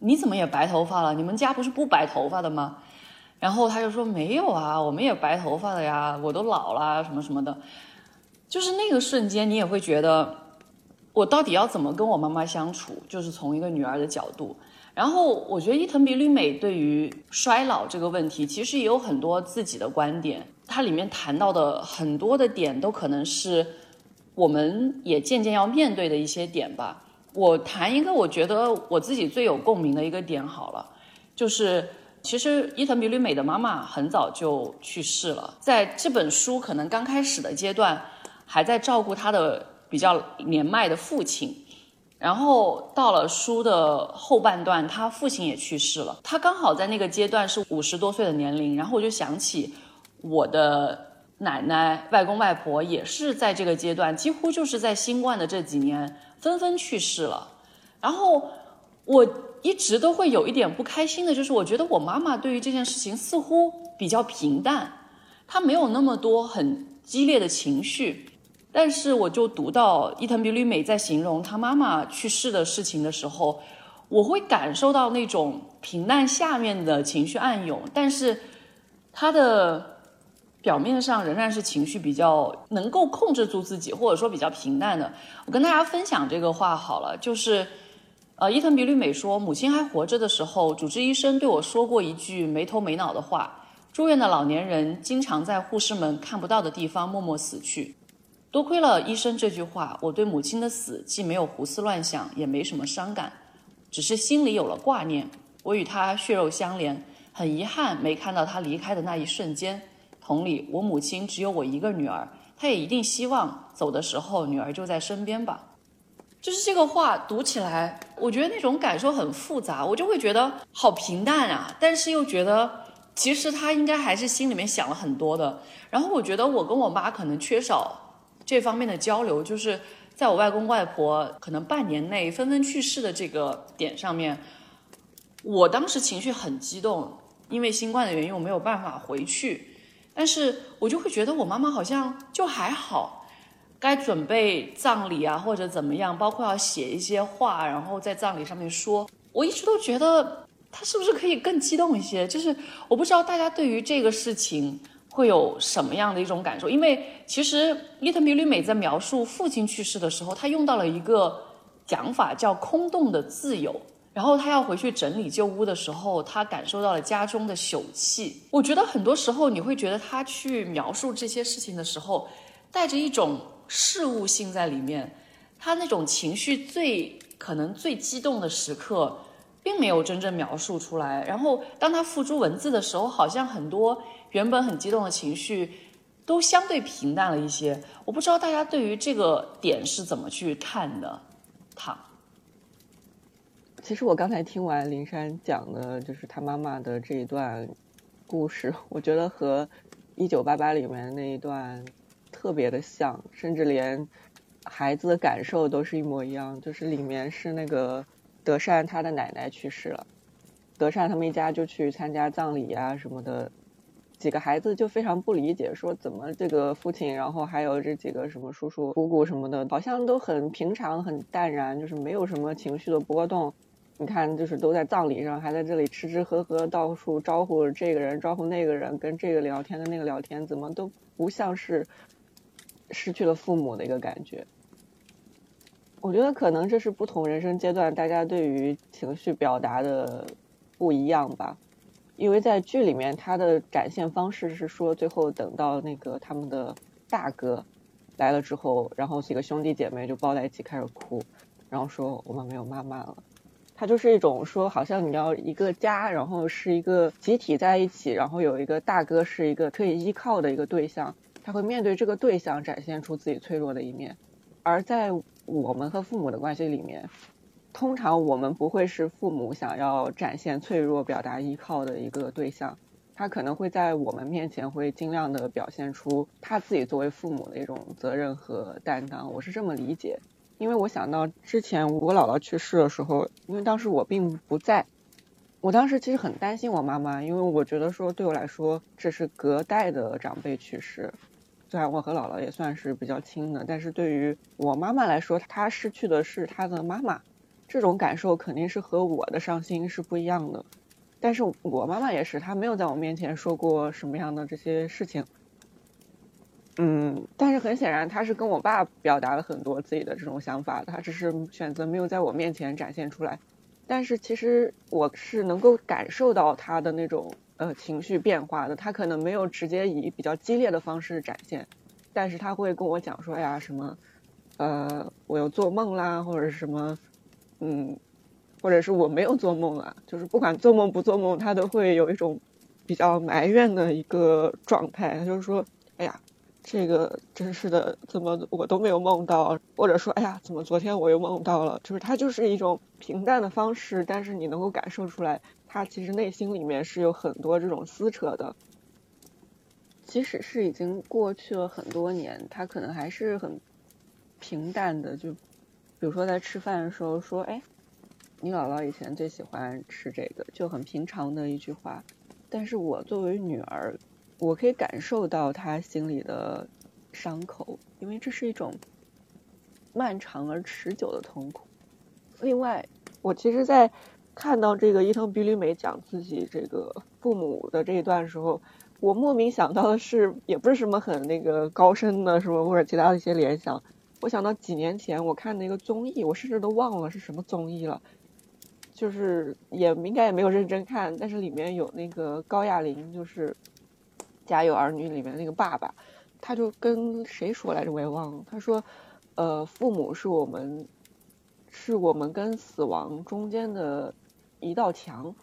你怎么也白头发了？你们家不是不白头发的吗？”然后她就说：“没有啊，我们也白头发的呀，我都老了什么什么的。”就是那个瞬间，你也会觉得，我到底要怎么跟我妈妈相处，就是从一个女儿的角度。然后我觉得伊藤比吕美对于衰老这个问题，其实也有很多自己的观点。它里面谈到的很多的点，都可能是我们也渐渐要面对的一些点吧。我谈一个我觉得我自己最有共鸣的一个点好了，就是其实伊藤比吕美的妈妈很早就去世了，在这本书可能刚开始的阶段，还在照顾他的比较年迈的父亲。然后到了书的后半段，他父亲也去世了。他刚好在那个阶段是五十多岁的年龄。然后我就想起我的奶奶、外公外婆也是在这个阶段，几乎就是在新冠的这几年纷纷去世了。然后我一直都会有一点不开心的，就是我觉得我妈妈对于这件事情似乎比较平淡，她没有那么多很激烈的情绪。但是我就读到伊藤比吕美在形容她妈妈去世的事情的时候，我会感受到那种平淡下面的情绪暗涌，但是她的表面上仍然是情绪比较能够控制住自己，或者说比较平淡的。我跟大家分享这个话好了，就是呃，伊藤比吕美说，母亲还活着的时候，主治医生对我说过一句没头没脑的话：住院的老年人经常在护士们看不到的地方默默死去。多亏了医生这句话，我对母亲的死既没有胡思乱想，也没什么伤感，只是心里有了挂念。我与她血肉相连，很遗憾没看到她离开的那一瞬间。同理，我母亲只有我一个女儿，她也一定希望走的时候女儿就在身边吧。就是这个话读起来，我觉得那种感受很复杂，我就会觉得好平淡啊，但是又觉得其实她应该还是心里面想了很多的。然后我觉得我跟我妈可能缺少。这方面的交流，就是在我外公外婆可能半年内纷纷去世的这个点上面，我当时情绪很激动，因为新冠的原因我没有办法回去，但是我就会觉得我妈妈好像就还好，该准备葬礼啊或者怎么样，包括要写一些话，然后在葬礼上面说，我一直都觉得她是不是可以更激动一些？就是我不知道大家对于这个事情。会有什么样的一种感受？因为其实伊藤比吕美在描述父亲去世的时候，他用到了一个讲法叫“空洞的自由”。然后他要回去整理旧屋的时候，他感受到了家中的朽气。我觉得很多时候你会觉得他去描述这些事情的时候，带着一种事物性在里面。他那种情绪最可能最激动的时刻，并没有真正描述出来。然后当他付诸文字的时候，好像很多。原本很激动的情绪，都相对平淡了一些。我不知道大家对于这个点是怎么去看的。他，其实我刚才听完林珊讲的，就是他妈妈的这一段故事，我觉得和《一九八八》里面那一段特别的像，甚至连孩子的感受都是一模一样。就是里面是那个德善他的奶奶去世了，德善他们一家就去参加葬礼啊什么的。几个孩子就非常不理解，说怎么这个父亲，然后还有这几个什么叔叔、姑姑什么的，好像都很平常、很淡然，就是没有什么情绪的波动。你看，就是都在葬礼上，还在这里吃吃喝喝，到处招呼这个人、招呼那个人，跟这个聊天、跟那个聊天，怎么都不像是失去了父母的一个感觉。我觉得可能这是不同人生阶段大家对于情绪表达的不一样吧。因为在剧里面，他的展现方式是说，最后等到那个他们的大哥来了之后，然后几个兄弟姐妹就抱在一起开始哭，然后说我们没有妈妈了。他就是一种说，好像你要一个家，然后是一个集体在一起，然后有一个大哥是一个可以依靠的一个对象，他会面对这个对象展现出自己脆弱的一面。而在我们和父母的关系里面。通常我们不会是父母想要展现脆弱、表达依靠的一个对象，他可能会在我们面前会尽量的表现出他自己作为父母的一种责任和担当。我是这么理解，因为我想到之前我姥姥去世的时候，因为当时我并不在，我当时其实很担心我妈妈，因为我觉得说对我来说这是隔代的长辈去世，虽然我和姥姥也算是比较亲的，但是对于我妈妈来说，她失去的是她的妈妈。这种感受肯定是和我的伤心是不一样的，但是我妈妈也是，她没有在我面前说过什么样的这些事情。嗯，但是很显然，她是跟我爸表达了很多自己的这种想法，她只是选择没有在我面前展现出来。但是其实我是能够感受到她的那种呃情绪变化的，她可能没有直接以比较激烈的方式展现，但是她会跟我讲说，哎呀什么，呃，我又做梦啦，或者是什么，嗯，或者是我没有做梦啊，就是不管做梦不做梦，他都会有一种比较埋怨的一个状态，他就是说，哎呀。这个真是的，怎么我都没有梦到？或者说，哎呀，怎么昨天我又梦到了？就是他就是一种平淡的方式，但是你能够感受出来，他其实内心里面是有很多这种撕扯的。即使是已经过去了很多年，他可能还是很平淡的。就比如说在吃饭的时候说：“哎，你姥姥以前最喜欢吃这个”，就很平常的一句话。但是我作为女儿。我可以感受到她心里的伤口，因为这是一种漫长而持久的痛苦。另外，我其实，在看到这个伊藤比吕美讲自己这个父母的这一段时候，我莫名想到的是，也不是什么很那个高深的什么或者其他的一些联想。我想到几年前我看那个综艺，我甚至都忘了是什么综艺了，就是也应该也没有认真看，但是里面有那个高亚麟，就是。《家有儿女》里面那个爸爸，他就跟谁说来着？我也忘了。他说：“呃，父母是我们，是我们跟死亡中间的一道墙。”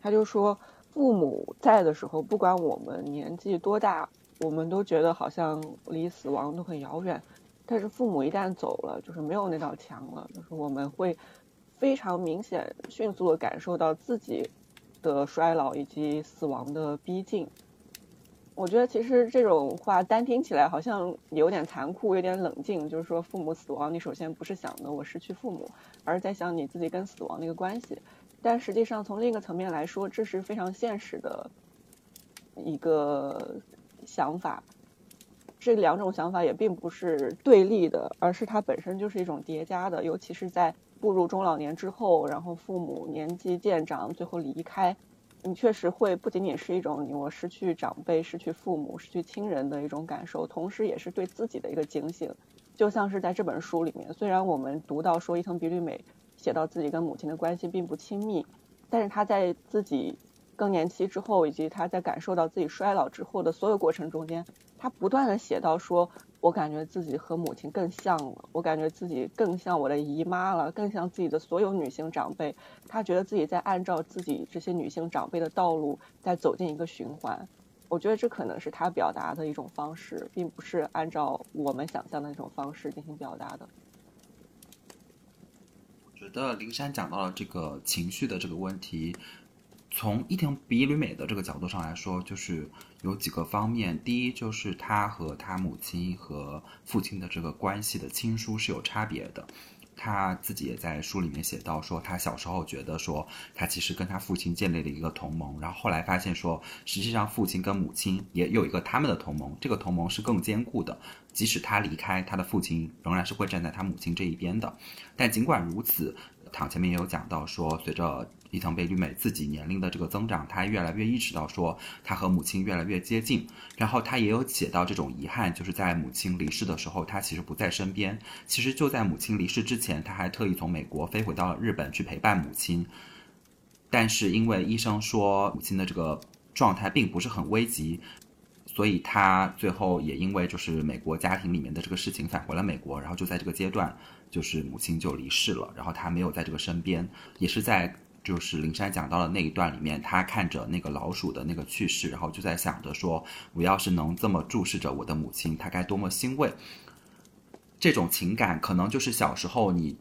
他就说：“父母在的时候，不管我们年纪多大，我们都觉得好像离死亡都很遥远。但是父母一旦走了，就是没有那道墙了，就是我们会非常明显、迅速的感受到自己的衰老以及死亡的逼近。”我觉得其实这种话单听起来好像有点残酷，有点冷静。就是说，父母死亡，你首先不是想的我失去父母，而是在想你自己跟死亡那个关系。但实际上，从另一个层面来说，这是非常现实的一个想法。这两种想法也并不是对立的，而是它本身就是一种叠加的。尤其是在步入中老年之后，然后父母年纪渐长，最后离开。你确实会不仅仅是一种你我失去长辈、失去父母、失去亲人的一种感受，同时也是对自己的一个警醒。就像是在这本书里面，虽然我们读到说伊藤比吕美写到自己跟母亲的关系并不亲密，但是他在自己更年期之后，以及他在感受到自己衰老之后的所有过程中间，他不断的写到说。我感觉自己和母亲更像了，我感觉自己更像我的姨妈了，更像自己的所有女性长辈。他觉得自己在按照自己这些女性长辈的道路在走进一个循环。我觉得这可能是他表达的一种方式，并不是按照我们想象的那种方式进行表达的。我觉得灵山讲到了这个情绪的这个问题。从伊藤比吕美的这个角度上来说，就是有几个方面。第一，就是他和他母亲和父亲的这个关系的亲疏是有差别的。他自己也在书里面写到，说他小时候觉得说他其实跟他父亲建立了一个同盟，然后后来发现说，实际上父亲跟母亲也有一个他们的同盟，这个同盟是更坚固的。即使他离开，他的父亲仍然是会站在他母亲这一边的。但尽管如此。躺前面也有讲到说，随着伊藤贝吕美自己年龄的这个增长，他越来越意识到说，他和母亲越来越接近。然后他也有写到这种遗憾，就是在母亲离世的时候，他其实不在身边。其实就在母亲离世之前，他还特意从美国飞回到了日本去陪伴母亲。但是因为医生说母亲的这个状态并不是很危急。所以他最后也因为就是美国家庭里面的这个事情返回了美国，然后就在这个阶段，就是母亲就离世了，然后他没有在这个身边，也是在就是灵山讲到的那一段里面，他看着那个老鼠的那个去世，然后就在想着说，我要是能这么注视着我的母亲，他该多么欣慰。这种情感可能就是小时候你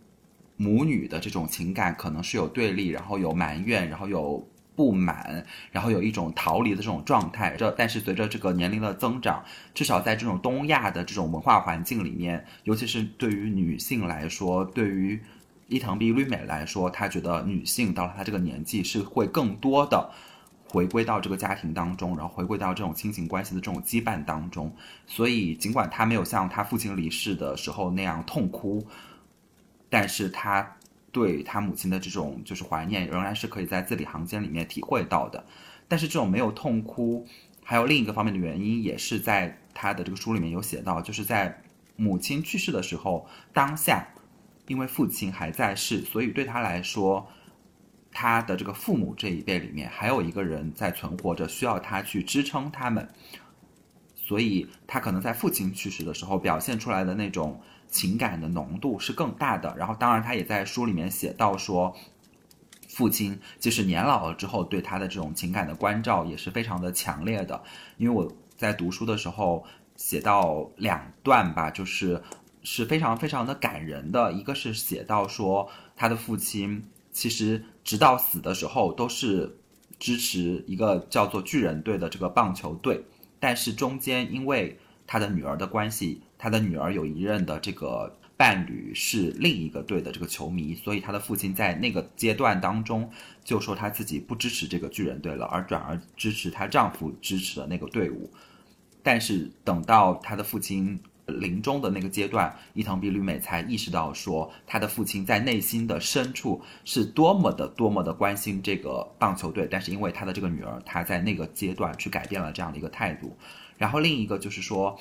母女的这种情感，可能是有对立，然后有埋怨，然后有。不满，然后有一种逃离的这种状态。这但是随着这个年龄的增长，至少在这种东亚的这种文化环境里面，尤其是对于女性来说，对于伊藤比吕美来说，她觉得女性到了她这个年纪是会更多的回归到这个家庭当中，然后回归到这种亲情关系的这种羁绊当中。所以尽管她没有像她父亲离世的时候那样痛哭，但是她。对他母亲的这种就是怀念，仍然是可以在字里行间里面体会到的。但是这种没有痛哭，还有另一个方面的原因，也是在他的这个书里面有写到，就是在母亲去世的时候，当下因为父亲还在世，所以对他来说，他的这个父母这一辈里面还有一个人在存活着，需要他去支撑他们，所以他可能在父亲去世的时候表现出来的那种情感的浓度是更大的。然后，当然他也在书里面写到说。父亲即使年老了之后，对他的这种情感的关照也是非常的强烈的。因为我在读书的时候写到两段吧，就是是非常非常的感人的。一个是写到说，他的父亲其实直到死的时候都是支持一个叫做巨人队的这个棒球队，但是中间因为他的女儿的关系，他的女儿有一任的这个。伴侣是另一个队的这个球迷，所以他的父亲在那个阶段当中就说他自己不支持这个巨人队了，而转而支持她丈夫支持的那个队伍。但是等到他的父亲临终的那个阶段，伊藤比吕美才意识到说，他的父亲在内心的深处是多么的多么的关心这个棒球队，但是因为他的这个女儿，他在那个阶段去改变了这样的一个态度。然后另一个就是说。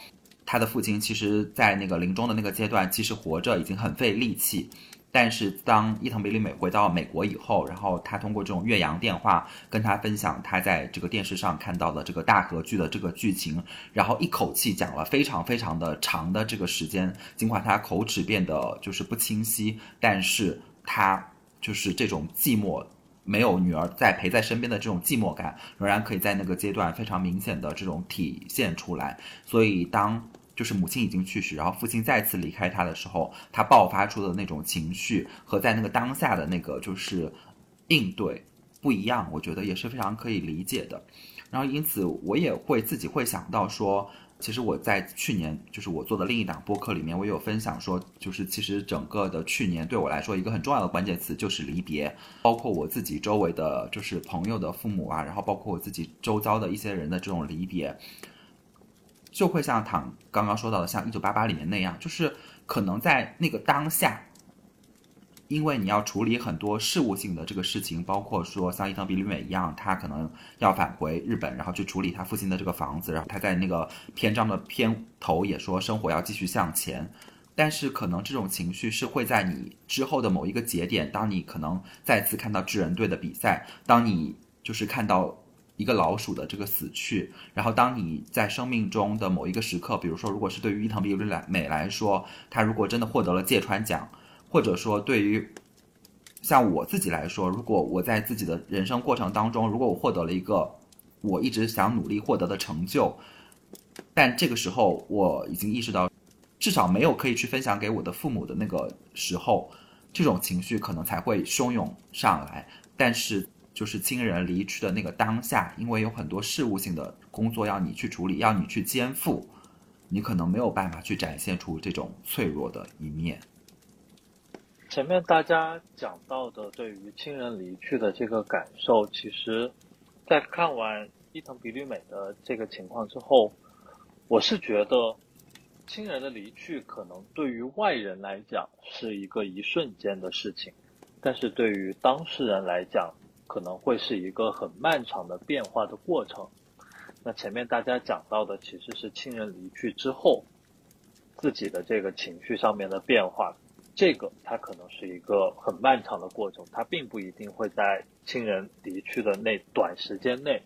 他的父亲其实，在那个临终的那个阶段，其实活着已经很费力气，但是当伊藤比里美回到美国以后，然后他通过这种岳阳电话跟他分享他在这个电视上看到的这个大河剧的这个剧情，然后一口气讲了非常非常的长的这个时间，尽管他口齿变得就是不清晰，但是他就是这种寂寞。没有女儿在陪在身边的这种寂寞感，仍然可以在那个阶段非常明显的这种体现出来。所以，当就是母亲已经去世，然后父亲再次离开他的时候，他爆发出的那种情绪和在那个当下的那个就是应对不一样，我觉得也是非常可以理解的。然后，因此我也会自己会想到说。其实我在去年，就是我做的另一档播客里面，我有分享说，就是其实整个的去年对我来说，一个很重要的关键词就是离别，包括我自己周围的，就是朋友的父母啊，然后包括我自己周遭的一些人的这种离别，就会像唐刚刚说到的，像一九八八里面那样，就是可能在那个当下。因为你要处理很多事务性的这个事情，包括说像伊藤比吕美一样，他可能要返回日本，然后去处理他父亲的这个房子。然后他在那个篇章的片头也说，生活要继续向前。但是可能这种情绪是会在你之后的某一个节点，当你可能再次看到智人队的比赛，当你就是看到一个老鼠的这个死去，然后当你在生命中的某一个时刻，比如说，如果是对于伊藤比吕美来说，他如果真的获得了芥川奖。或者说，对于像我自己来说，如果我在自己的人生过程当中，如果我获得了一个我一直想努力获得的成就，但这个时候我已经意识到，至少没有可以去分享给我的父母的那个时候，这种情绪可能才会汹涌上来。但是，就是亲人离去的那个当下，因为有很多事务性的工作要你去处理，要你去肩负，你可能没有办法去展现出这种脆弱的一面。前面大家讲到的对于亲人离去的这个感受，其实，在看完伊藤比吕美的这个情况之后，我是觉得，亲人的离去可能对于外人来讲是一个一瞬间的事情，但是对于当事人来讲，可能会是一个很漫长的变化的过程。那前面大家讲到的其实是亲人离去之后，自己的这个情绪上面的变化。这个它可能是一个很漫长的过程，它并不一定会在亲人离去的那短时间内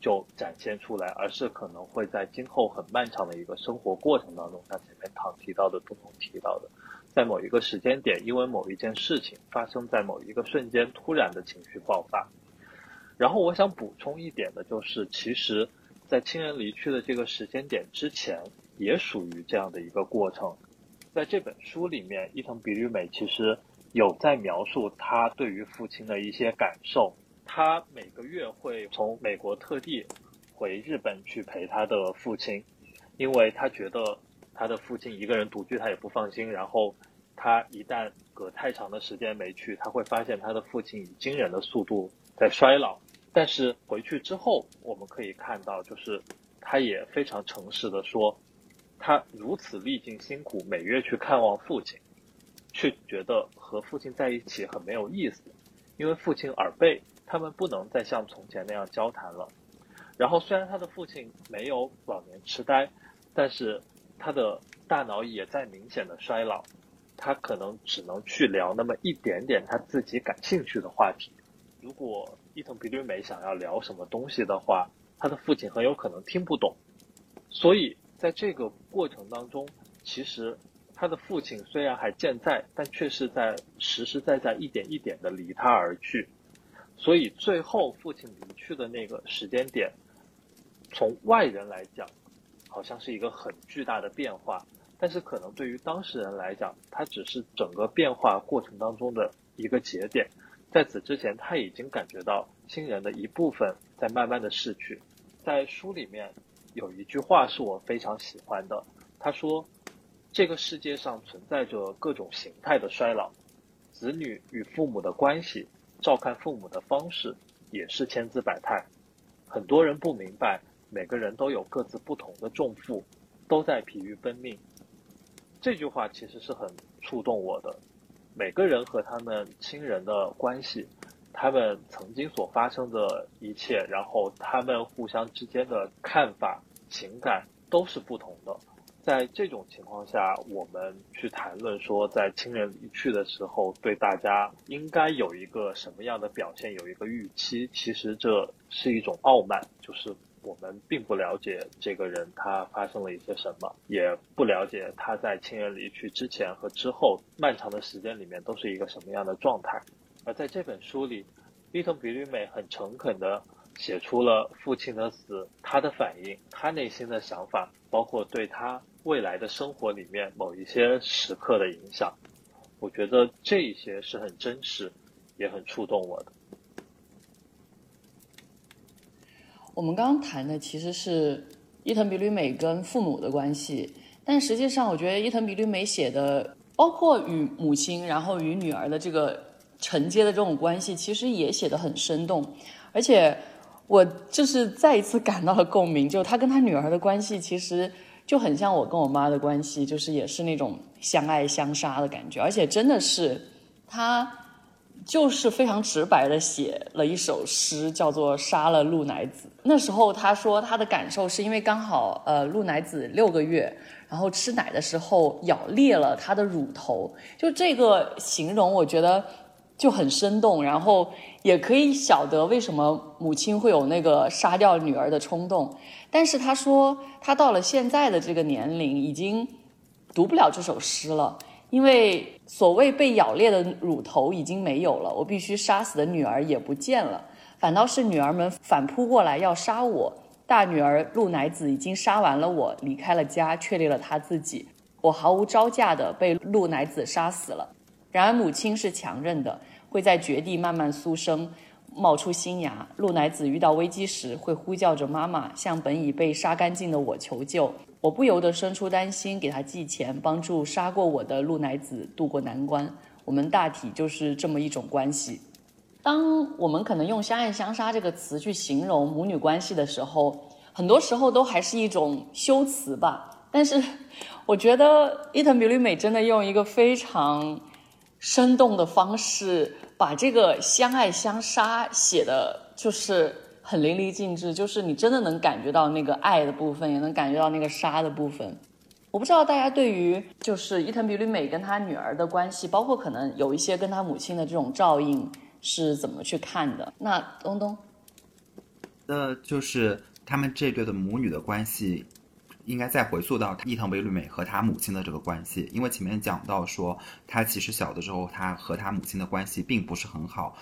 就展现出来，而是可能会在今后很漫长的一个生活过程当中，像前面唐提到的、东东提到的，在某一个时间点，因为某一件事情发生在某一个瞬间，突然的情绪爆发。然后我想补充一点的就是，其实，在亲人离去的这个时间点之前，也属于这样的一个过程。在这本书里面，伊藤比吕美其实有在描述他对于父亲的一些感受。他每个月会从美国特地回日本去陪他的父亲，因为他觉得他的父亲一个人独居他也不放心。然后他一旦隔太长的时间没去，他会发现他的父亲以惊人的速度在衰老。但是回去之后，我们可以看到，就是他也非常诚实的说。他如此历尽辛苦，每月去看望父亲，却觉得和父亲在一起很没有意思，因为父亲耳背，他们不能再像从前那样交谈了。然后虽然他的父亲没有老年痴呆，但是他的大脑也在明显的衰老，他可能只能去聊那么一点点他自己感兴趣的话题。如果伊藤比吕美想要聊什么东西的话，他的父亲很有可能听不懂。所以在这个过程当中，其实他的父亲虽然还健在，但却是在实实在在一点一点的离他而去。所以最后父亲离去的那个时间点。从外人来讲，好像是一个很巨大的变化，但是可能对于当事人来讲，它只是整个变化过程当中的一个节点。在此之前，他已经感觉到亲人的一部分在慢慢的逝去。在书里面有一句话是我非常喜欢的，他说：“这个世界上存在着各种形态的衰老，子女与父母的关系，照看父母的方式也是千姿百态。很多人不明白。”每个人都有各自不同的重负，都在疲于奔命。这句话其实是很触动我的。每个人和他们亲人的关系，他们曾经所发生的一切，然后他们互相之间的看法、情感都是不同的。在这种情况下，我们去谈论说，在亲人离去的时候，对大家应该有一个什么样的表现，有一个预期，其实这是一种傲慢，就是。我们并不了解这个人他发生了一些什么，也不了解他在亲人离去之前和之后漫长的时间里面都是一个什么样的状态。而在这本书里，伊藤比吕美很诚恳地写出了父亲的死，他的反应，他内心的想法，包括对他未来的生活里面某一些时刻的影响。我觉得这一些是很真实，也很触动我的。我们刚刚谈的其实是伊藤比吕美跟父母的关系，但实际上我觉得伊藤比吕美写的，包括与母亲，然后与女儿的这个承接的这种关系，其实也写得很生动。而且我就是再一次感到了共鸣，就他跟他女儿的关系，其实就很像我跟我妈的关系，就是也是那种相爱相杀的感觉。而且真的是他。就是非常直白的写了一首诗，叫做《杀了鹿乃子》。那时候他说他的感受是因为刚好呃鹿乃子六个月，然后吃奶的时候咬裂了他的乳头，就这个形容我觉得就很生动，然后也可以晓得为什么母亲会有那个杀掉女儿的冲动。但是他说他到了现在的这个年龄，已经读不了这首诗了。因为所谓被咬裂的乳头已经没有了，我必须杀死的女儿也不见了，反倒是女儿们反扑过来要杀我。大女儿鹿乃子已经杀完了我，离开了家，确立了她自己。我毫无招架的被鹿乃子杀死了。然而母亲是强韧的，会在绝地慢慢苏生，冒出新芽。鹿乃子遇到危机时，会呼叫着妈妈，向本已被杀干净的我求救。我不由得生出担心，给他寄钱，帮助杀过我的鹿乃子渡过难关。我们大体就是这么一种关系。当我们可能用“相爱相杀”这个词去形容母女关系的时候，很多时候都还是一种修辞吧。但是，我觉得伊藤比吕美真的用一个非常生动的方式，把这个“相爱相杀”写的就是。很淋漓尽致，就是你真的能感觉到那个爱的部分，也能感觉到那个杀的部分。我不知道大家对于就是伊藤比吕美跟他女儿的关系，包括可能有一些跟他母亲的这种照应，是怎么去看的？那东东，那就是他们这对的母女的关系，应该再回溯到伊藤比吕美和他母亲的这个关系，因为前面讲到说，他其实小的时候，他和他母亲的关系并不是很好。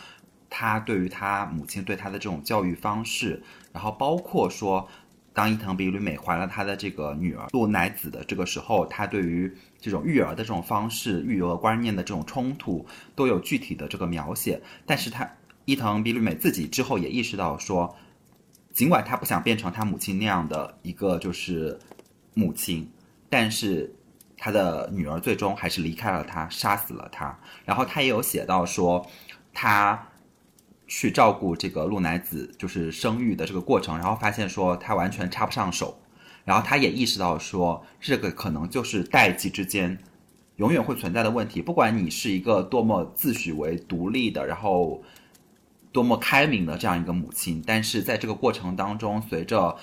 他对于他母亲对他的这种教育方式，然后包括说，当伊藤比吕美怀了他的这个女儿鹿乃子的这个时候，他对于这种育儿的这种方式、育儿观念的这种冲突，都有具体的这个描写。但是他伊藤比吕美自己之后也意识到说，尽管他不想变成他母亲那样的一个就是母亲，但是他的女儿最终还是离开了他，杀死了他。然后他也有写到说，他。去照顾这个鹿乃子，就是生育的这个过程，然后发现说他完全插不上手，然后他也意识到说这个可能就是代际之间永远会存在的问题。不管你是一个多么自诩为独立的，然后多么开明的这样一个母亲，但是在这个过程当中，随着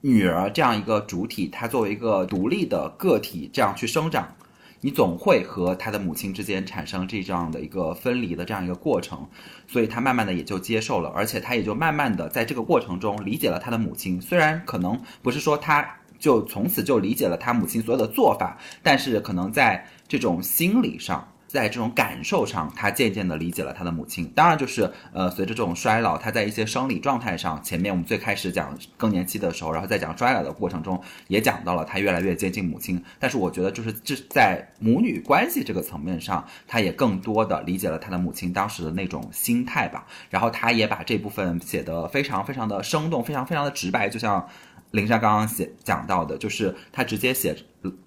女儿这样一个主体，她作为一个独立的个体这样去生长，你总会和他的母亲之间产生这样的一个分离的这样一个过程，所以他慢慢的也就接受了，而且他也就慢慢的在这个过程中理解了他的母亲，虽然可能不是说他就从此就理解了他母亲所有的做法，但是可能在这种心理上。在这种感受上，他渐渐地理解了他的母亲。当然，就是呃，随着这种衰老，他在一些生理状态上，前面我们最开始讲更年期的时候，然后在讲衰老的过程中，也讲到了他越来越接近母亲。但是，我觉得就是这在母女关系这个层面上，他也更多的理解了他的母亲当时的那种心态吧。然后，他也把这部分写得非常非常的生动，非常非常的直白，就像。林珊刚刚写讲到的，就是他直接写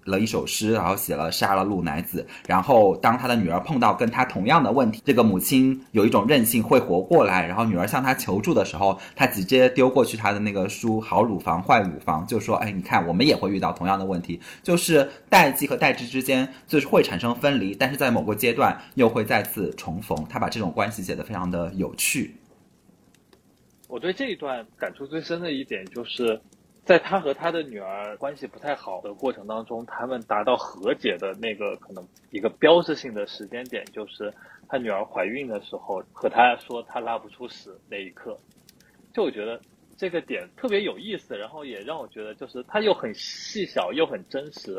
了一首诗，然后写了杀了鹿乃子，然后当他的女儿碰到跟他同样的问题，这个母亲有一种韧性会活过来，然后女儿向他求助的时候，他直接丢过去他的那个书《好乳房坏乳房》，就说：“哎，你看，我们也会遇到同样的问题，就是代际和代际之间就是会产生分离，但是在某个阶段又会再次重逢。”他把这种关系写得非常的有趣。我对这一段感触最深的一点就是。在他和他的女儿关系不太好的过程当中，他们达到和解的那个可能一个标志性的时间点，就是他女儿怀孕的时候和他说他拉不出屎那一刻。就我觉得这个点特别有意思，然后也让我觉得就是他又很细小，又很真实，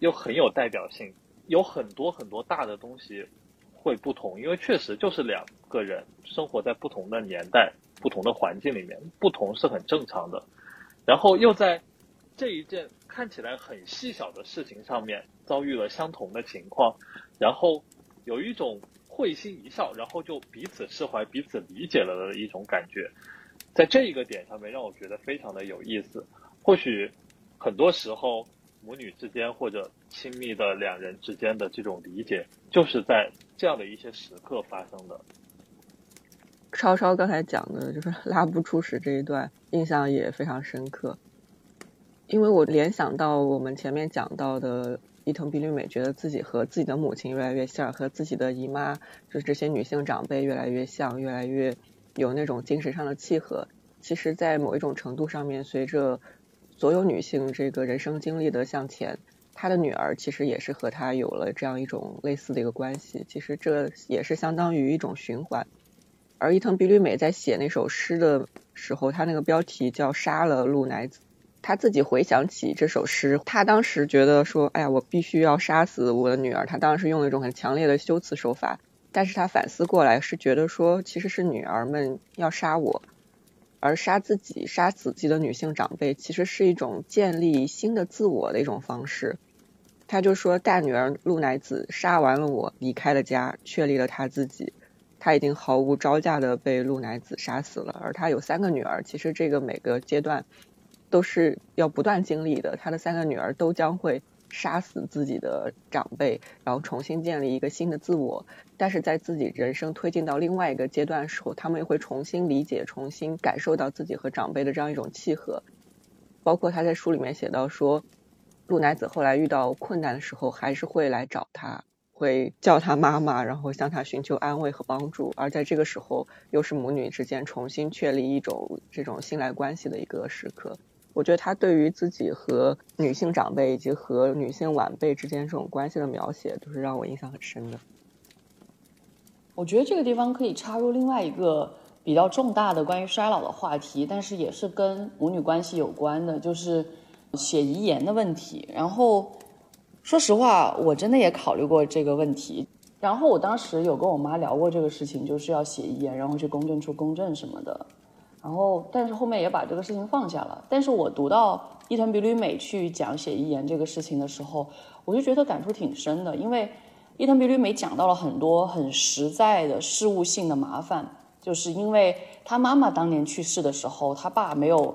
又很有代表性。有很多很多大的东西会不同，因为确实就是两个人生活在不同的年代、不同的环境里面，不同是很正常的。然后又在这一件看起来很细小的事情上面遭遇了相同的情况，然后有一种会心一笑，然后就彼此释怀、彼此理解了的一种感觉，在这一个点上面让我觉得非常的有意思。或许很多时候母女之间或者亲密的两人之间的这种理解，就是在这样的一些时刻发生的。超超刚才讲的就是 拉不出屎这一段，印象也非常深刻，因为我联想到我们前面讲到的伊藤比吕美，觉得自己和自己的母亲越来越像，和自己的姨妈，就是这些女性长辈越来越像，越来越有那种精神上的契合。其实，在某一种程度上面，随着所有女性这个人生经历的向前，她的女儿其实也是和她有了这样一种类似的一个关系。其实这也是相当于一种循环。而伊藤比吕美在写那首诗的时候，他那个标题叫“杀了鹿乃子”。他自己回想起这首诗，他当时觉得说：“哎呀，我必须要杀死我的女儿。”他当时用了一种很强烈的修辞手法。但是他反思过来，是觉得说，其实是女儿们要杀我，而杀自己、杀死自己的女性长辈，其实是一种建立新的自我的一种方式。他就说：“大女儿鹿乃子杀完了我，离开了家，确立了他自己。”他已经毫无招架的被鹿乃子杀死了，而他有三个女儿。其实这个每个阶段都是要不断经历的。他的三个女儿都将会杀死自己的长辈，然后重新建立一个新的自我。但是在自己人生推进到另外一个阶段的时候，他们又会重新理解、重新感受到自己和长辈的这样一种契合。包括他在书里面写到说，鹿乃子后来遇到困难的时候，还是会来找他。会叫他妈妈，然后向他寻求安慰和帮助，而在这个时候，又是母女之间重新确立一种这种信赖关系的一个时刻。我觉得他对于自己和女性长辈以及和女性晚辈之间这种关系的描写，都是让我印象很深的。我觉得这个地方可以插入另外一个比较重大的关于衰老的话题，但是也是跟母女关系有关的，就是写遗言的问题。然后。说实话，我真的也考虑过这个问题。然后我当时有跟我妈聊过这个事情，就是要写遗言，然后去公证处公证什么的。然后，但是后面也把这个事情放下了。但是我读到伊藤比吕美去讲写遗言这个事情的时候，我就觉得感触挺深的，因为伊藤比吕美讲到了很多很实在的事务性的麻烦，就是因为他妈妈当年去世的时候，他爸没有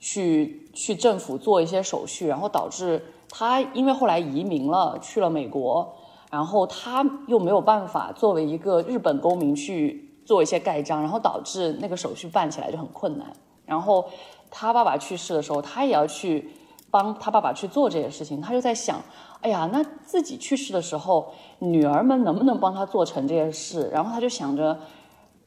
去去政府做一些手续，然后导致。他因为后来移民了，去了美国，然后他又没有办法作为一个日本公民去做一些盖章，然后导致那个手续办起来就很困难。然后他爸爸去世的时候，他也要去帮他爸爸去做这些事情。他就在想，哎呀，那自己去世的时候，女儿们能不能帮他做成这件事？然后他就想着，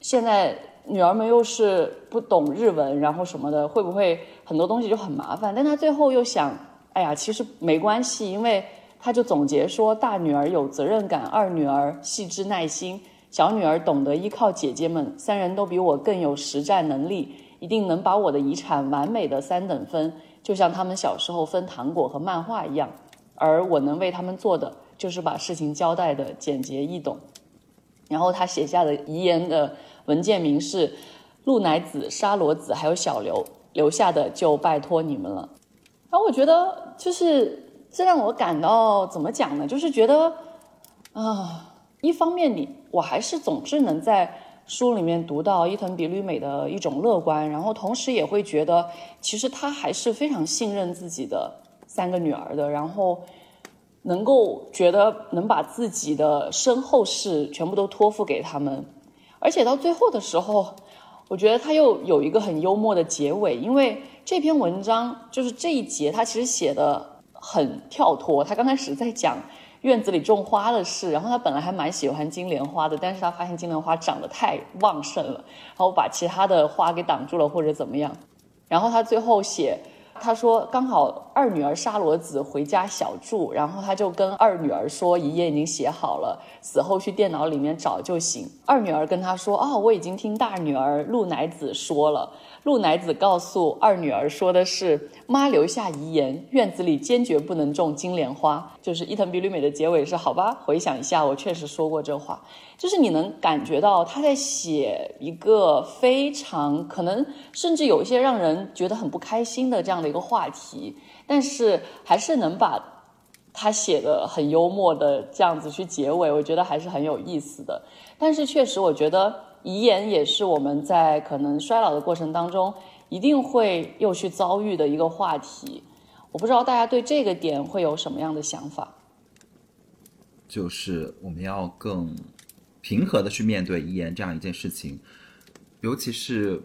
现在女儿们又是不懂日文，然后什么的，会不会很多东西就很麻烦？但他最后又想，哎呀，其实没关系，因为他就总结说，大女儿有责任感，二女儿细致耐心，小女儿懂得依靠姐姐们，三人都比我更有实战能力，一定能把我的遗产完美的三等分，就像他们小时候分糖果和漫画一样。而我能为他们做的，就是把事情交代的简洁易懂。然后他写下的遗言的文件名是：鹿乃子、沙罗子还有小刘留下的，就拜托你们了。然后我觉得，就是这让我感到怎么讲呢？就是觉得啊，一方面你我还是总是能在书里面读到伊藤比吕美的一种乐观，然后同时也会觉得，其实他还是非常信任自己的三个女儿的，然后。能够觉得能把自己的身后事全部都托付给他们，而且到最后的时候，我觉得他又有一个很幽默的结尾，因为这篇文章就是这一节，他其实写的很跳脱。他刚开始在讲院子里种花的事，然后他本来还蛮喜欢金莲花的，但是他发现金莲花长得太旺盛了，然后把其他的花给挡住了或者怎么样，然后他最后写。他说：“刚好二女儿沙罗子回家小住，然后他就跟二女儿说遗言已经写好了，死后去电脑里面找就行。”二女儿跟他说：“哦，我已经听大女儿陆乃子说了。”陆乃子告诉二女儿说的是：“妈留下遗言，院子里坚决不能种金莲花。”就是伊藤比吕美的结尾是：“好吧，回想一下，我确实说过这话。”就是你能感觉到他在写一个非常可能，甚至有一些让人觉得很不开心的这样的一个话题，但是还是能把他写的很幽默的这样子去结尾，我觉得还是很有意思的。但是确实，我觉得。遗言也是我们在可能衰老的过程当中一定会又去遭遇的一个话题。我不知道大家对这个点会有什么样的想法？就是我们要更平和的去面对遗言这样一件事情，尤其是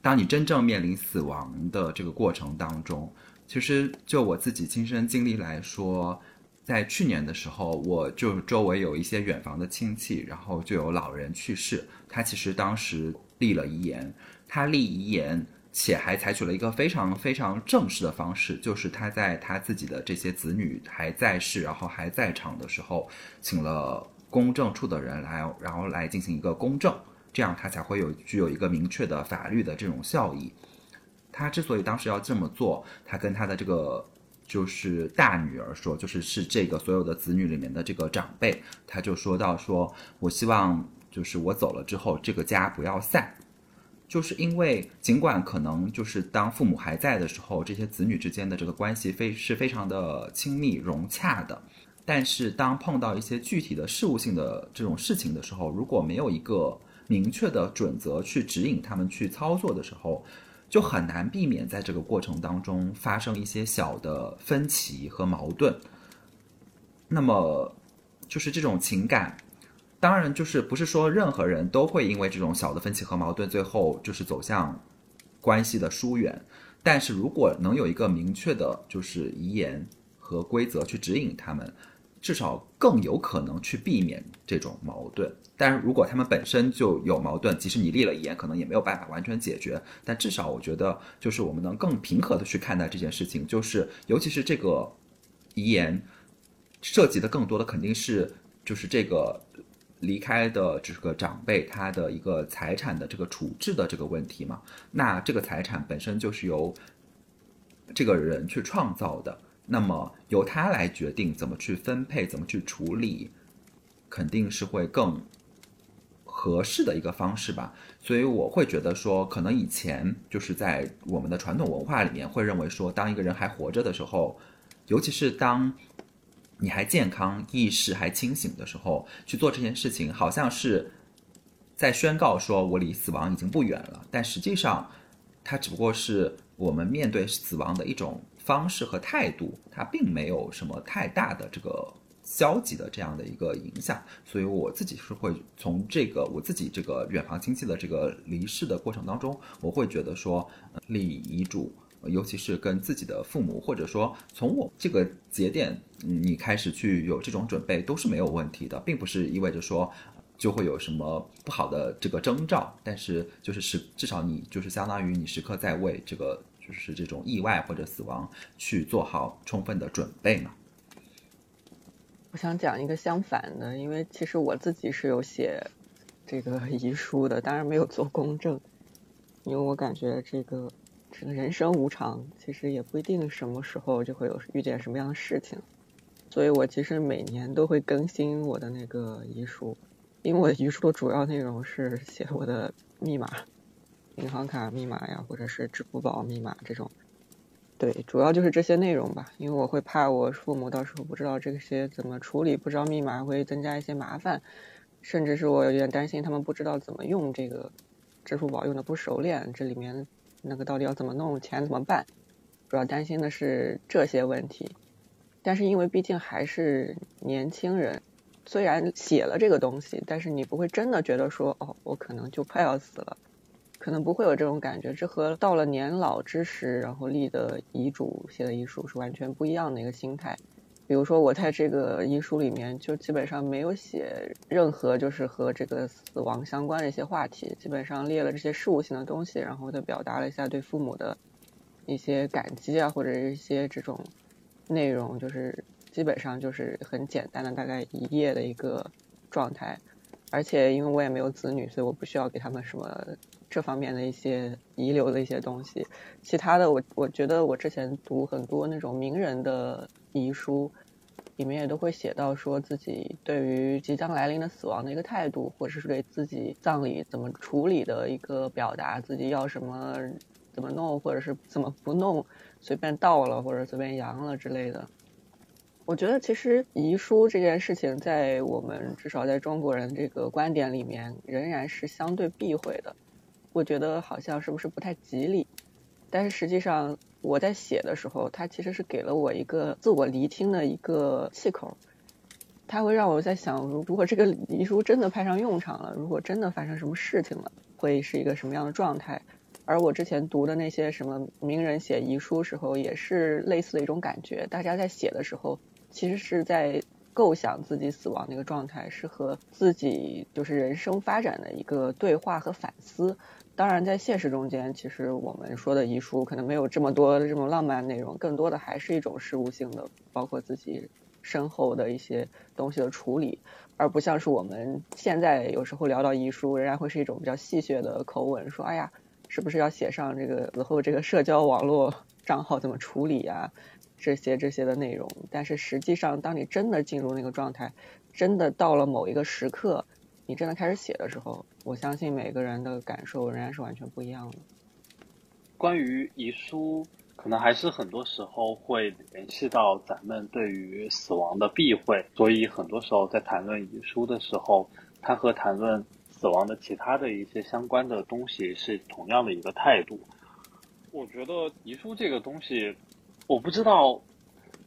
当你真正面临死亡的这个过程当中。其实就我自己亲身经历来说。在去年的时候，我就周围有一些远房的亲戚，然后就有老人去世。他其实当时立了遗言，他立遗言，且还采取了一个非常非常正式的方式，就是他在他自己的这些子女还在世，然后还在场的时候，请了公证处的人来，然后来进行一个公证，这样他才会有具有一个明确的法律的这种效益。他之所以当时要这么做，他跟他的这个。就是大女儿说，就是是这个所有的子女里面的这个长辈，他就说到说，我希望就是我走了之后，这个家不要散，就是因为尽管可能就是当父母还在的时候，这些子女之间的这个关系非是非常的亲密融洽的，但是当碰到一些具体的事务性的这种事情的时候，如果没有一个明确的准则去指引他们去操作的时候。就很难避免在这个过程当中发生一些小的分歧和矛盾。那么，就是这种情感，当然就是不是说任何人都会因为这种小的分歧和矛盾，最后就是走向关系的疏远。但是如果能有一个明确的，就是遗言和规则去指引他们，至少更有可能去避免这种矛盾。但是如果他们本身就有矛盾，即使你立了遗言，可能也没有办法完全解决。但至少我觉得，就是我们能更平和的去看待这件事情。就是尤其是这个遗言涉及的更多的肯定是就是这个离开的这个长辈他的一个财产的这个处置的这个问题嘛。那这个财产本身就是由这个人去创造的，那么由他来决定怎么去分配、怎么去处理，肯定是会更。合适的一个方式吧，所以我会觉得说，可能以前就是在我们的传统文化里面会认为说，当一个人还活着的时候，尤其是当你还健康、意识还清醒的时候，去做这件事情，好像是在宣告说我离死亡已经不远了。但实际上，它只不过是我们面对死亡的一种方式和态度，它并没有什么太大的这个。消极的这样的一个影响，所以我自己是会从这个我自己这个远房亲戚的这个离世的过程当中，我会觉得说立遗嘱，尤其是跟自己的父母，或者说从我这个节点你开始去有这种准备，都是没有问题的，并不是意味着说就会有什么不好的这个征兆，但是就是时至少你就是相当于你时刻在为这个就是这种意外或者死亡去做好充分的准备嘛。我想讲一个相反的，因为其实我自己是有写这个遗书的，当然没有做公证，因为我感觉这个这个人生无常，其实也不一定什么时候就会有遇见什么样的事情，所以我其实每年都会更新我的那个遗书，因为我遗书的主要内容是写我的密码、银行卡密码呀，或者是支付宝密码这种。对，主要就是这些内容吧，因为我会怕我父母到时候不知道这些怎么处理，不知道密码会增加一些麻烦，甚至是我有点担心他们不知道怎么用这个支付宝，用的不熟练，这里面那个到底要怎么弄，钱怎么办？主要担心的是这些问题。但是因为毕竟还是年轻人，虽然写了这个东西，但是你不会真的觉得说，哦，我可能就快要死了。可能不会有这种感觉，这和到了年老之时，然后立的遗嘱、写的遗书是完全不一样的一个心态。比如说，我在这个遗书里面就基本上没有写任何就是和这个死亡相关的一些话题，基本上列了这些事务性的东西，然后再表达了一下对父母的一些感激啊，或者一些这种内容，就是基本上就是很简单的，大概一页的一个状态。而且因为我也没有子女，所以我不需要给他们什么。这方面的一些遗留的一些东西，其他的我我觉得我之前读很多那种名人的遗书，里面也都会写到说自己对于即将来临的死亡的一个态度，或者是对自己葬礼怎么处理的一个表达，自己要什么怎么弄，或者是怎么不弄，随便倒了或者随便扬了之类的。我觉得其实遗书这件事情，在我们至少在中国人这个观点里面，仍然是相对避讳的。我觉得好像是不是不太吉利，但是实际上我在写的时候，它其实是给了我一个自我厘清的一个气口，它会让我在想，如果这个遗书真的派上用场了，如果真的发生什么事情了，会是一个什么样的状态？而我之前读的那些什么名人写遗书时候，也是类似的一种感觉，大家在写的时候，其实是在。构想自己死亡那个状态，是和自己就是人生发展的一个对话和反思。当然，在现实中间，其实我们说的遗书可能没有这么多的这种浪漫内容，更多的还是一种事务性的，包括自己身后的一些东西的处理，而不像是我们现在有时候聊到遗书，仍然会是一种比较戏谑的口吻，说：“哎呀，是不是要写上这个死后这个社交网络 账号怎么处理呀？”这些这些的内容，但是实际上，当你真的进入那个状态，真的到了某一个时刻，你真的开始写的时候，我相信每个人的感受仍然是完全不一样的。关于遗书，可能还是很多时候会联系到咱们对于死亡的避讳，所以很多时候在谈论遗书的时候，它和谈论死亡的其他的一些相关的东西是同样的一个态度。我觉得遗书这个东西。我不知道，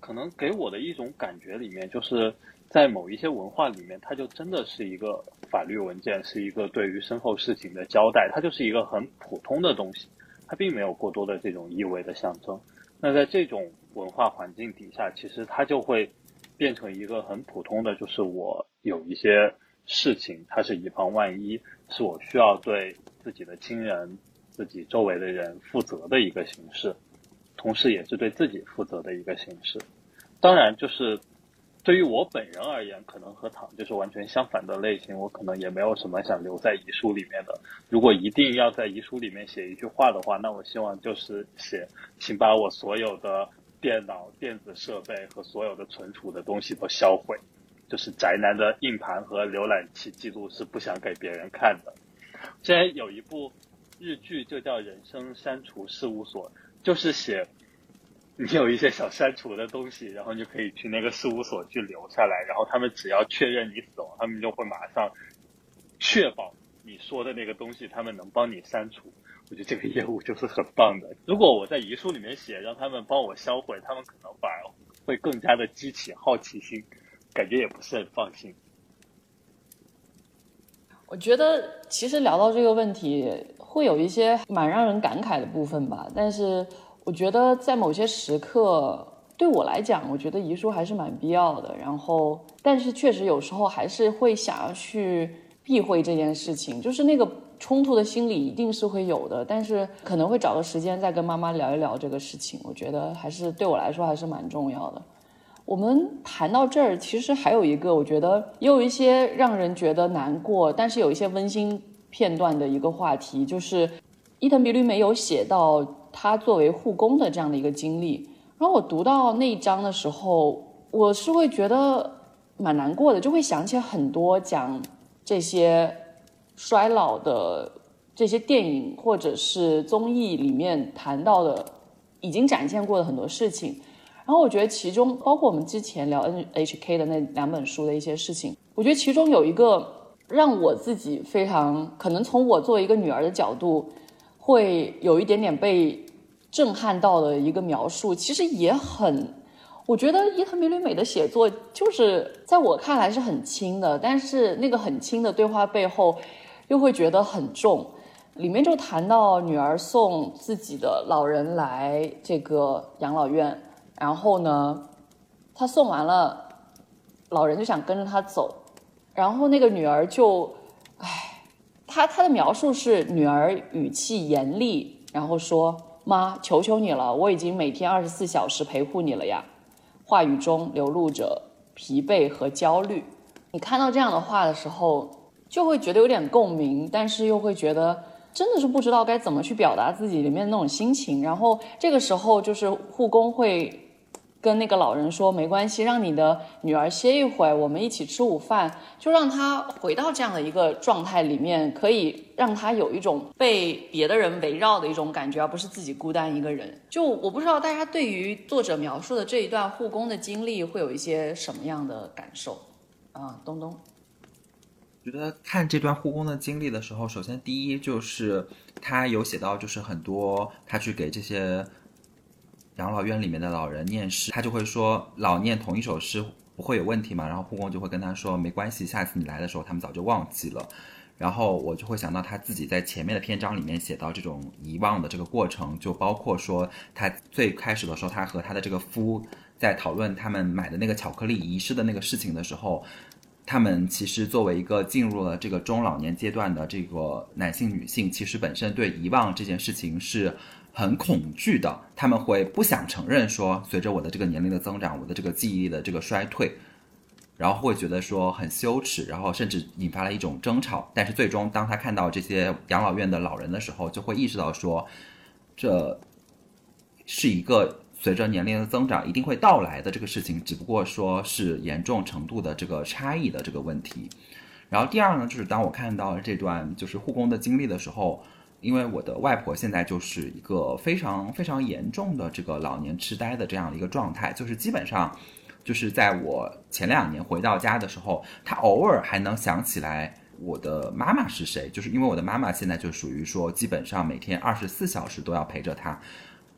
可能给我的一种感觉里面，就是在某一些文化里面，它就真的是一个法律文件，是一个对于身后事情的交代，它就是一个很普通的东西，它并没有过多的这种意味的象征。那在这种文化环境底下，其实它就会变成一个很普通的，就是我有一些事情，它是以防万一，是我需要对自己的亲人、自己周围的人负责的一个形式。同时，也是对自己负责的一个形式。当然，就是对于我本人而言，可能和唐就是完全相反的类型。我可能也没有什么想留在遗书里面的。如果一定要在遗书里面写一句话的话，那我希望就是写，请把我所有的电脑、电子设备和所有的存储的东西都销毁。就是宅男的硬盘和浏览器记录是不想给别人看的。之前有一部日剧，就叫《人生删除事务所》。就是写你有一些想删除的东西，然后你就可以去那个事务所去留下来，然后他们只要确认你死亡，他们就会马上确保你说的那个东西，他们能帮你删除。我觉得这个业务就是很棒的。如果我在遗书里面写让他们帮我销毁，他们可能反而会更加的激起好奇心，感觉也不是很放心。我觉得其实聊到这个问题。会有一些蛮让人感慨的部分吧，但是我觉得在某些时刻，对我来讲，我觉得遗书还是蛮必要的。然后，但是确实有时候还是会想要去避讳这件事情，就是那个冲突的心理一定是会有的，但是可能会找个时间再跟妈妈聊一聊这个事情。我觉得还是对我来说还是蛮重要的。我们谈到这儿，其实还有一个，我觉得也有一些让人觉得难过，但是有一些温馨片段的一个话题，就是伊藤比吕美有写到他作为护工的这样的一个经历。然后我读到那一章的时候，我是会觉得蛮难过的，就会想起很多讲这些衰老的这些电影或者是综艺里面谈到的，已经展现过的很多事情。然后我觉得其中包括我们之前聊 NHK 的那两本书的一些事情，我觉得其中有一个让我自己非常可能从我作为一个女儿的角度，会有一点点被震撼到的一个描述，其实也很，我觉得伊藤美吕美的写作就是在我看来是很轻的，但是那个很轻的对话背后，又会觉得很重，里面就谈到女儿送自己的老人来这个养老院。然后呢，他送完了，老人就想跟着他走，然后那个女儿就，唉，他他的描述是女儿语气严厉，然后说：“妈，求求你了，我已经每天二十四小时陪护你了呀。”话语中流露着疲惫和焦虑。你看到这样的话的时候，就会觉得有点共鸣，但是又会觉得真的是不知道该怎么去表达自己里面那种心情。然后这个时候就是护工会。跟那个老人说没关系，让你的女儿歇一会儿，我们一起吃午饭，就让她回到这样的一个状态里面，可以让她有一种被别的人围绕的一种感觉，而不是自己孤单一个人。就我不知道大家对于作者描述的这一段护工的经历会有一些什么样的感受啊？东东，觉得看这段护工的经历的时候，首先第一就是他有写到，就是很多他去给这些。养老院里面的老人念诗，他就会说老念同一首诗不会有问题嘛？然后护工就会跟他说没关系，下次你来的时候他们早就忘记了。然后我就会想到他自己在前面的篇章里面写到这种遗忘的这个过程，就包括说他最开始的时候，他和他的这个夫在讨论他们买的那个巧克力遗失的那个事情的时候，他们其实作为一个进入了这个中老年阶段的这个男性女性，其实本身对遗忘这件事情是。很恐惧的，他们会不想承认说，随着我的这个年龄的增长，我的这个记忆力的这个衰退，然后会觉得说很羞耻，然后甚至引发了一种争吵。但是最终，当他看到这些养老院的老人的时候，就会意识到说，这是一个随着年龄的增长一定会到来的这个事情，只不过说是严重程度的这个差异的这个问题。然后第二呢，就是当我看到这段就是护工的经历的时候。因为我的外婆现在就是一个非常非常严重的这个老年痴呆的这样的一个状态，就是基本上，就是在我前两年回到家的时候，她偶尔还能想起来我的妈妈是谁，就是因为我的妈妈现在就属于说，基本上每天二十四小时都要陪着她，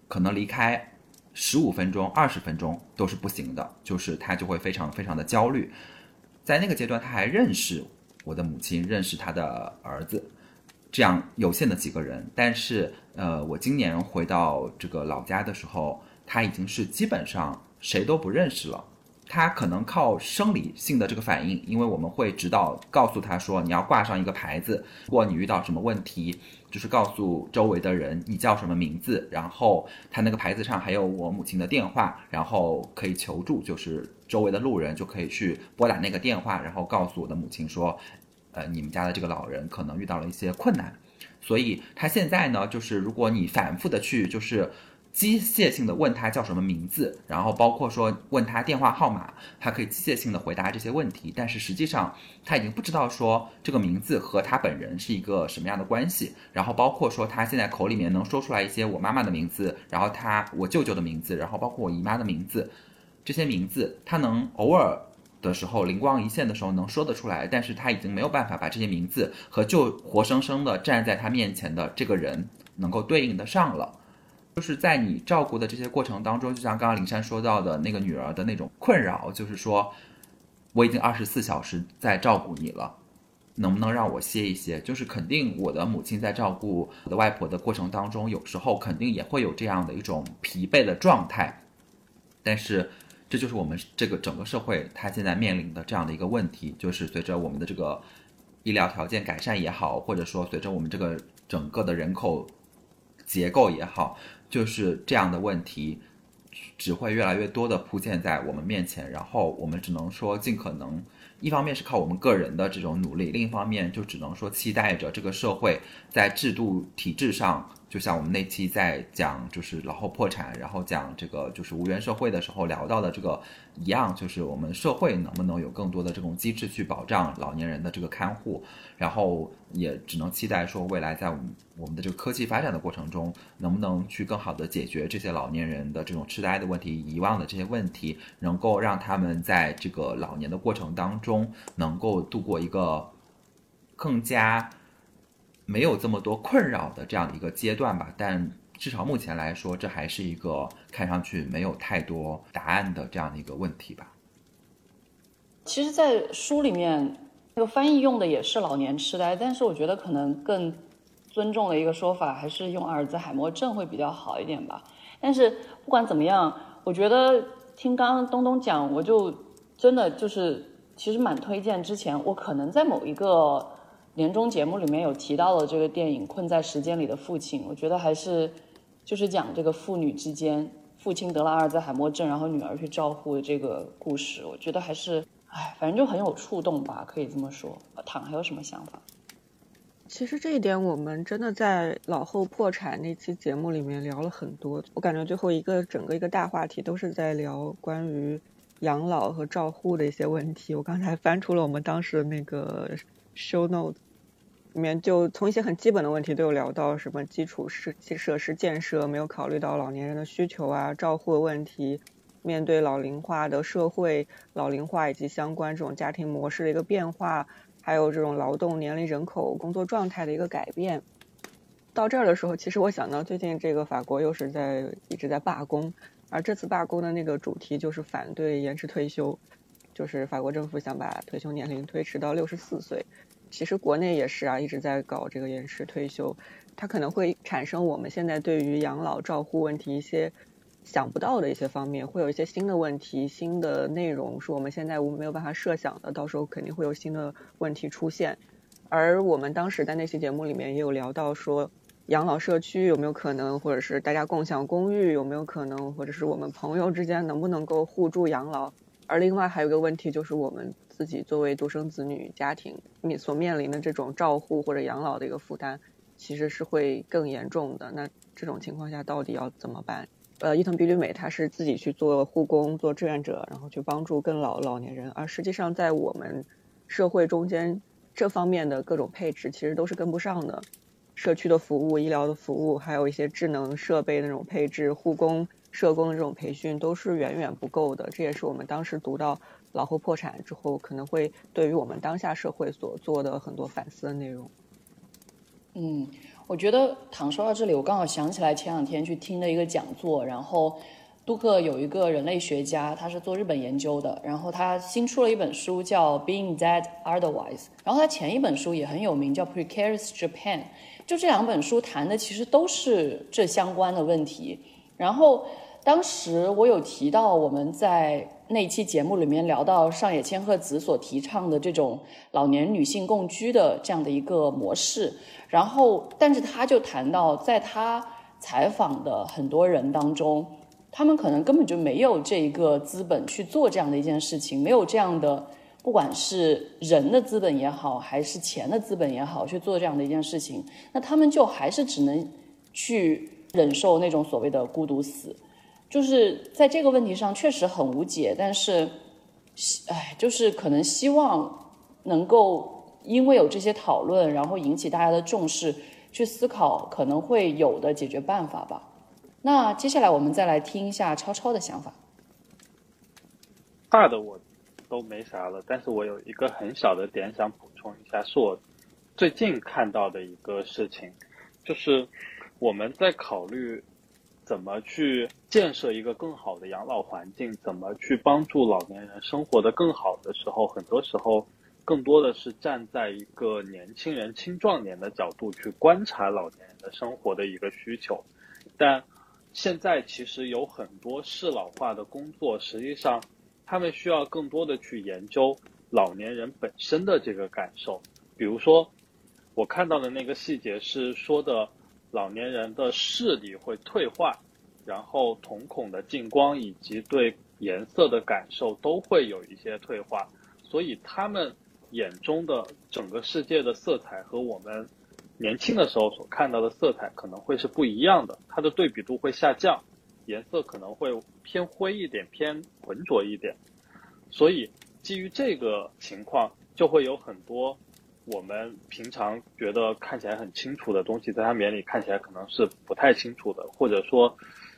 可能离开十五分钟、二十分钟都是不行的，就是她就会非常非常的焦虑。在那个阶段，她还认识我的母亲，认识她的儿子。这样有限的几个人，但是呃，我今年回到这个老家的时候，他已经是基本上谁都不认识了。他可能靠生理性的这个反应，因为我们会指导告诉他说，你要挂上一个牌子，如果你遇到什么问题，就是告诉周围的人你叫什么名字，然后他那个牌子上还有我母亲的电话，然后可以求助，就是周围的路人就可以去拨打那个电话，然后告诉我的母亲说。呃，你们家的这个老人可能遇到了一些困难，所以他现在呢，就是如果你反复的去，就是机械性的问他叫什么名字，然后包括说问他电话号码，他可以机械性的回答这些问题，但是实际上他已经不知道说这个名字和他本人是一个什么样的关系，然后包括说他现在口里面能说出来一些我妈妈的名字，然后他我舅舅的名字，然后包括我姨妈的名字，这些名字他能偶尔。的时候灵光一现的时候能说得出来，但是他已经没有办法把这些名字和就活生生的站在他面前的这个人能够对应得上了。就是在你照顾的这些过程当中，就像刚刚林珊说到的那个女儿的那种困扰，就是说我已经二十四小时在照顾你了，能不能让我歇一歇？就是肯定我的母亲在照顾我的外婆的过程当中，有时候肯定也会有这样的一种疲惫的状态，但是。这就是我们这个整个社会它现在面临的这样的一个问题，就是随着我们的这个医疗条件改善也好，或者说随着我们这个整个的人口结构也好，就是这样的问题只会越来越多的铺现在我们面前，然后我们只能说尽可能。一方面是靠我们个人的这种努力，另一方面就只能说期待着这个社会在制度体制上。就像我们那期在讲就是老后破产，然后讲这个就是无缘社会的时候聊到的这个一样，就是我们社会能不能有更多的这种机制去保障老年人的这个看护，然后也只能期待说未来在我们我们的这个科技发展的过程中，能不能去更好的解决这些老年人的这种痴呆的问题、遗忘的这些问题，能够让他们在这个老年的过程当中能够度过一个更加。没有这么多困扰的这样的一个阶段吧，但至少目前来说，这还是一个看上去没有太多答案的这样的一个问题吧。其实，在书里面，那个翻译用的也是老年痴呆，但是我觉得可能更尊重的一个说法还是用阿尔兹海默症会比较好一点吧。但是不管怎么样，我觉得听刚刚东东讲，我就真的就是其实蛮推荐。之前我可能在某一个。年终节目里面有提到了这个电影《困在时间里的父亲》，我觉得还是就是讲这个父女之间，父亲得了阿尔兹海默症，然后女儿去照顾的这个故事。我觉得还是，哎，反正就很有触动吧，可以这么说。躺还有什么想法？其实这一点我们真的在老后破产那期节目里面聊了很多。我感觉最后一个整个一个大话题都是在聊关于养老和照护的一些问题。我刚才翻出了我们当时的那个 show note。里面就从一些很基本的问题都有聊到，什么基础设设施建设没有考虑到老年人的需求啊，照护问题，面对老龄化的社会，老龄化以及相关这种家庭模式的一个变化，还有这种劳动年龄人口工作状态的一个改变。到这儿的时候，其实我想到最近这个法国又是在一直在罢工，而这次罢工的那个主题就是反对延迟退休，就是法国政府想把退休年龄推迟到六十四岁。其实国内也是啊，一直在搞这个延迟退休，它可能会产生我们现在对于养老照护问题一些想不到的一些方面，会有一些新的问题、新的内容是我们现在我们没有办法设想的，到时候肯定会有新的问题出现。而我们当时在那期节目里面也有聊到说，养老社区有没有可能，或者是大家共享公寓有没有可能，或者是我们朋友之间能不能够互助养老？而另外还有一个问题就是我们。自己作为独生子女家庭面所面临的这种照护或者养老的一个负担，其实是会更严重的。那这种情况下到底要怎么办？呃，伊藤比吕美她是自己去做护工、做志愿者，然后去帮助更老老年人。而实际上在我们社会中间，这方面的各种配置其实都是跟不上的。社区的服务、医疗的服务，还有一些智能设备那种配置、护工、社工的这种培训，都是远远不够的。这也是我们当时读到。老后破产之后，可能会对于我们当下社会所做的很多反思的内容。嗯，我觉得唐说到这里，我刚好想起来前两天去听的一个讲座，然后杜克有一个人类学家，他是做日本研究的，然后他新出了一本书叫《Being Dead Otherwise》，然后他前一本书也很有名，叫《Precarious Japan》，就这两本书谈的其实都是这相关的问题。然后当时我有提到我们在。那一期节目里面聊到上野千鹤子所提倡的这种老年女性共居的这样的一个模式，然后，但是他就谈到，在他采访的很多人当中，他们可能根本就没有这一个资本去做这样的一件事情，没有这样的，不管是人的资本也好，还是钱的资本也好，去做这样的一件事情，那他们就还是只能去忍受那种所谓的孤独死。就是在这个问题上确实很无解，但是，哎，就是可能希望能够因为有这些讨论，然后引起大家的重视，去思考可能会有的解决办法吧。那接下来我们再来听一下超超的想法。大的我都没啥了，但是我有一个很小的点想补充一下，是我最近看到的一个事情，就是我们在考虑。怎么去建设一个更好的养老环境？怎么去帮助老年人生活的更好的时候，很多时候更多的是站在一个年轻人、青壮年的角度去观察老年人的生活的一个需求。但现在其实有很多适老化的工作，实际上他们需要更多的去研究老年人本身的这个感受。比如说，我看到的那个细节是说的，老年人的视力会退化，然后瞳孔的进光以及对颜色的感受都会有一些退化，所以他们眼中的整个世界的色彩和我们年轻的时候所看到的色彩可能会是不一样的，它的对比度会下降，颜色可能会偏灰一点，偏浑浊一点，所以基于这个情况，就会有很多。我们平常觉得看起来很清楚的东西，在他们眼里看起来可能是不太清楚的，或者说，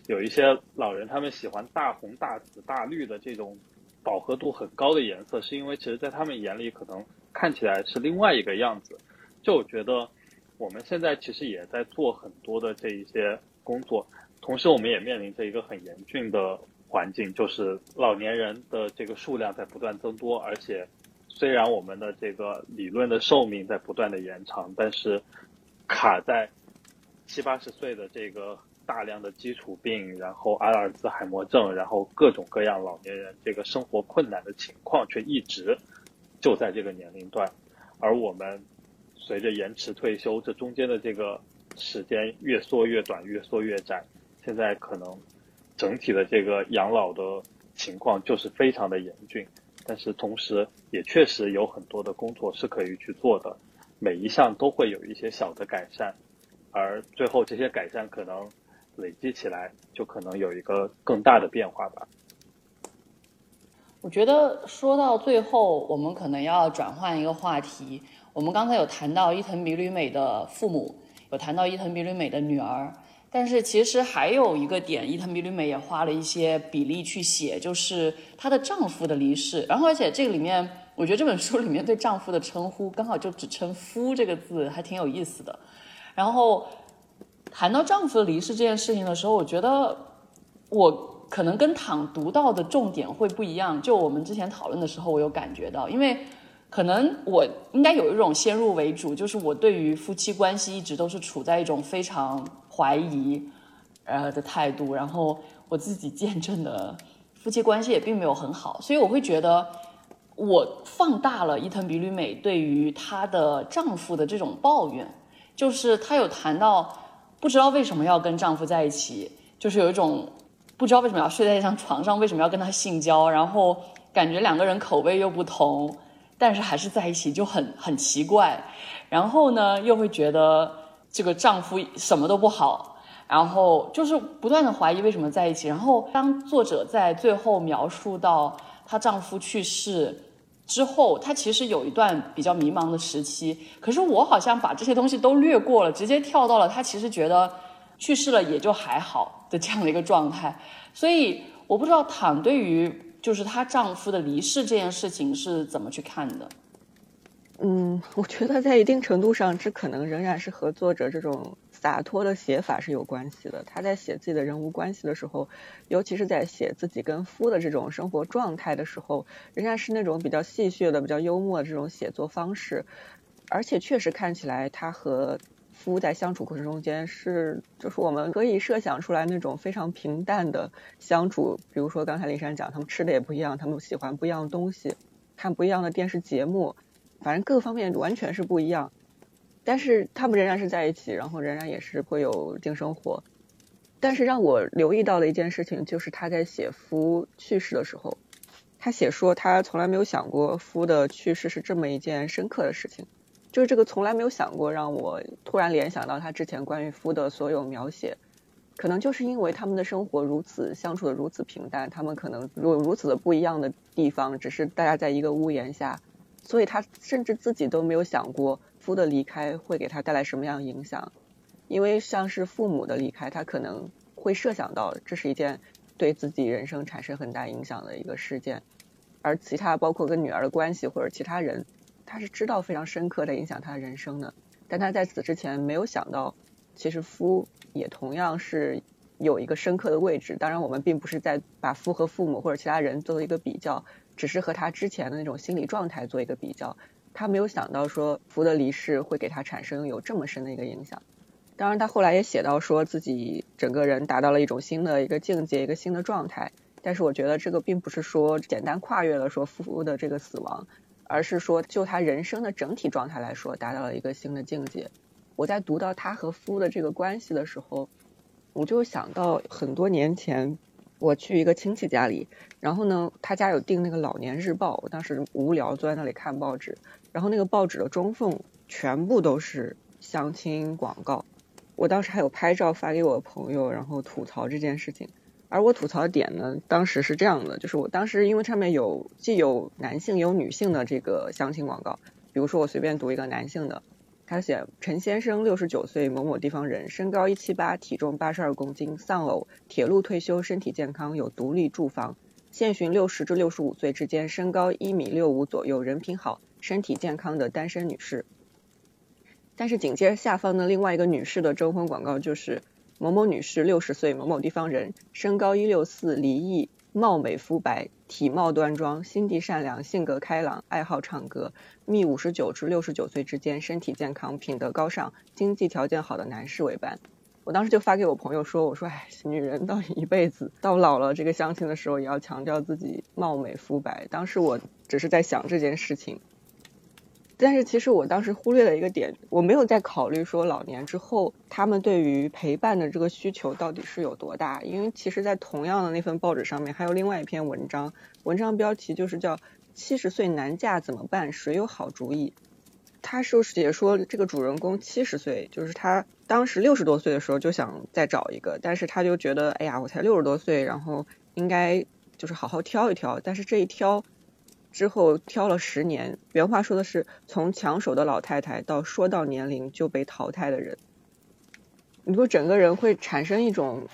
有一些老人他们喜欢大红大紫大绿的这种饱和度很高的颜色，是因为其实在他们眼里可能看起来是另外一个样子。就我觉得我们现在其实也在做很多的这一些工作，同时我们也面临着一个很严峻的环境，就是老年人的这个数量在不断增多，而且。虽然我们的这个理论的寿命在不断的延长，但是卡在七八十岁的这个大量的基础病，然后阿尔兹海默症，然后各种各样老年人这个生活困难的情况，却一直就在这个年龄段。而我们随着延迟退休，这中间的这个时间越缩越短，越缩越窄。现在可能整体的这个养老的情况就是非常的严峻。但是同时，也确实有很多的工作是可以去做的，每一项都会有一些小的改善，而最后这些改善可能累积起来，就可能有一个更大的变化吧。我觉得说到最后，我们可能要转换一个话题。我们刚才有谈到伊藤比吕美的父母，有谈到伊藤比吕美的女儿。但是其实还有一个点，伊藤比吕美也花了一些比例去写，就是她的丈夫的离世。然后，而且这个里面，我觉得这本书里面对丈夫的称呼刚好就只称“夫”这个字，还挺有意思的。然后谈到丈夫的离世这件事情的时候，我觉得我可能跟躺读到的重点会不一样。就我们之前讨论的时候，我有感觉到，因为可能我应该有一种先入为主，就是我对于夫妻关系一直都是处在一种非常。怀疑，呃的态度，然后我自己见证的夫妻关系也并没有很好，所以我会觉得我放大了伊藤比吕美对于她的丈夫的这种抱怨，就是她有谈到不知道为什么要跟丈夫在一起，就是有一种不知道为什么要睡在一张床上，为什么要跟他性交，然后感觉两个人口味又不同，但是还是在一起就很很奇怪，然后呢又会觉得。这个丈夫什么都不好，然后就是不断的怀疑为什么在一起。然后当作者在最后描述到她丈夫去世之后，她其实有一段比较迷茫的时期。可是我好像把这些东西都略过了，直接跳到了她其实觉得去世了也就还好的这样的一个状态。所以我不知道躺对于就是她丈夫的离世这件事情是怎么去看的。嗯，我觉得在一定程度上，这可能仍然是和作者这种洒脱的写法是有关系的。他在写自己的人物关系的时候，尤其是在写自己跟夫的这种生活状态的时候，仍然是那种比较戏谑的、比较幽默的这种写作方式。而且确实看起来，他和夫在相处过程中间是，就是我们可以设想出来那种非常平淡的相处。比如说刚才林珊讲，他们吃的也不一样，他们喜欢不一样的东西，看不一样的电视节目。反正各方面完全是不一样，但是他们仍然是在一起，然后仍然也是会有性生活。但是让我留意到的一件事情，就是他在写夫去世的时候，他写说他从来没有想过夫的去世是这么一件深刻的事情，就是这个从来没有想过，让我突然联想到他之前关于夫的所有描写，可能就是因为他们的生活如此相处的如此平淡，他们可能有如此的不一样的地方，只是大家在一个屋檐下。所以他甚至自己都没有想过夫的离开会给他带来什么样影响，因为像是父母的离开，他可能会设想到这是一件对自己人生产生很大影响的一个事件，而其他包括跟女儿的关系或者其他人，他是知道非常深刻的影响他的人生的，但他在此之前没有想到，其实夫也同样是有一个深刻的位置。当然，我们并不是在把夫和父母或者其他人做一个比较。只是和他之前的那种心理状态做一个比较，他没有想到说福的离世会给他产生有这么深的一个影响。当然，他后来也写到说自己整个人达到了一种新的一个境界，一个新的状态。但是我觉得这个并不是说简单跨越了说夫的这个死亡，而是说就他人生的整体状态来说，达到了一个新的境界。我在读到他和夫的这个关系的时候，我就想到很多年前我去一个亲戚家里，然后呢，他家有订那个老年日报，我当时无聊坐在那里看报纸，然后那个报纸的中缝全部都是相亲广告，我当时还有拍照发给我的朋友，然后吐槽这件事情。而我吐槽的点呢，当时是这样的，就是我当时因为上面有既有男性有女性的这个相亲广告，比如说我随便读一个男性的，他写陈先生六十九岁某某地方人，身高一七八，体重八十二公斤，丧偶，铁路退休，身体健康，有独立住房，现寻六十至六十五岁之间，身高一米六五左右，人品好，身体健康的单身女士。但是紧接着下方的另外一个女士的征婚广告就是。某某女士，六十岁，某某地方人，身高一六四，离异，貌美肤白，体貌端庄，心地善良，性格开朗，爱好唱歌，觅五十九至六十九岁之间，身体健康，品德高尚，经济条件好的男士为伴。我当时就发给我朋友说：“我说，哎，女人到一辈子到老了，这个相亲的时候也要强调自己貌美肤白。”当时我只是在想这件事情。但是其实我当时忽略了一个点，我没有在考虑说老年之后他们对于陪伴的这个需求到底是有多大。因为其实，在同样的那份报纸上面还有另外一篇文章，文章标题就是叫“七十岁难嫁怎么办？谁有好主意？”他是写说这个主人公七十岁，就是他当时六十多岁的时候就想再找一个，但是他就觉得，哎呀，我才六十多岁，然后应该就是好好挑一挑。但是这一挑。之后挑了十年，原话说的是从抢手的老太太到说到年龄就被淘汰的人，你说整个人会产生一种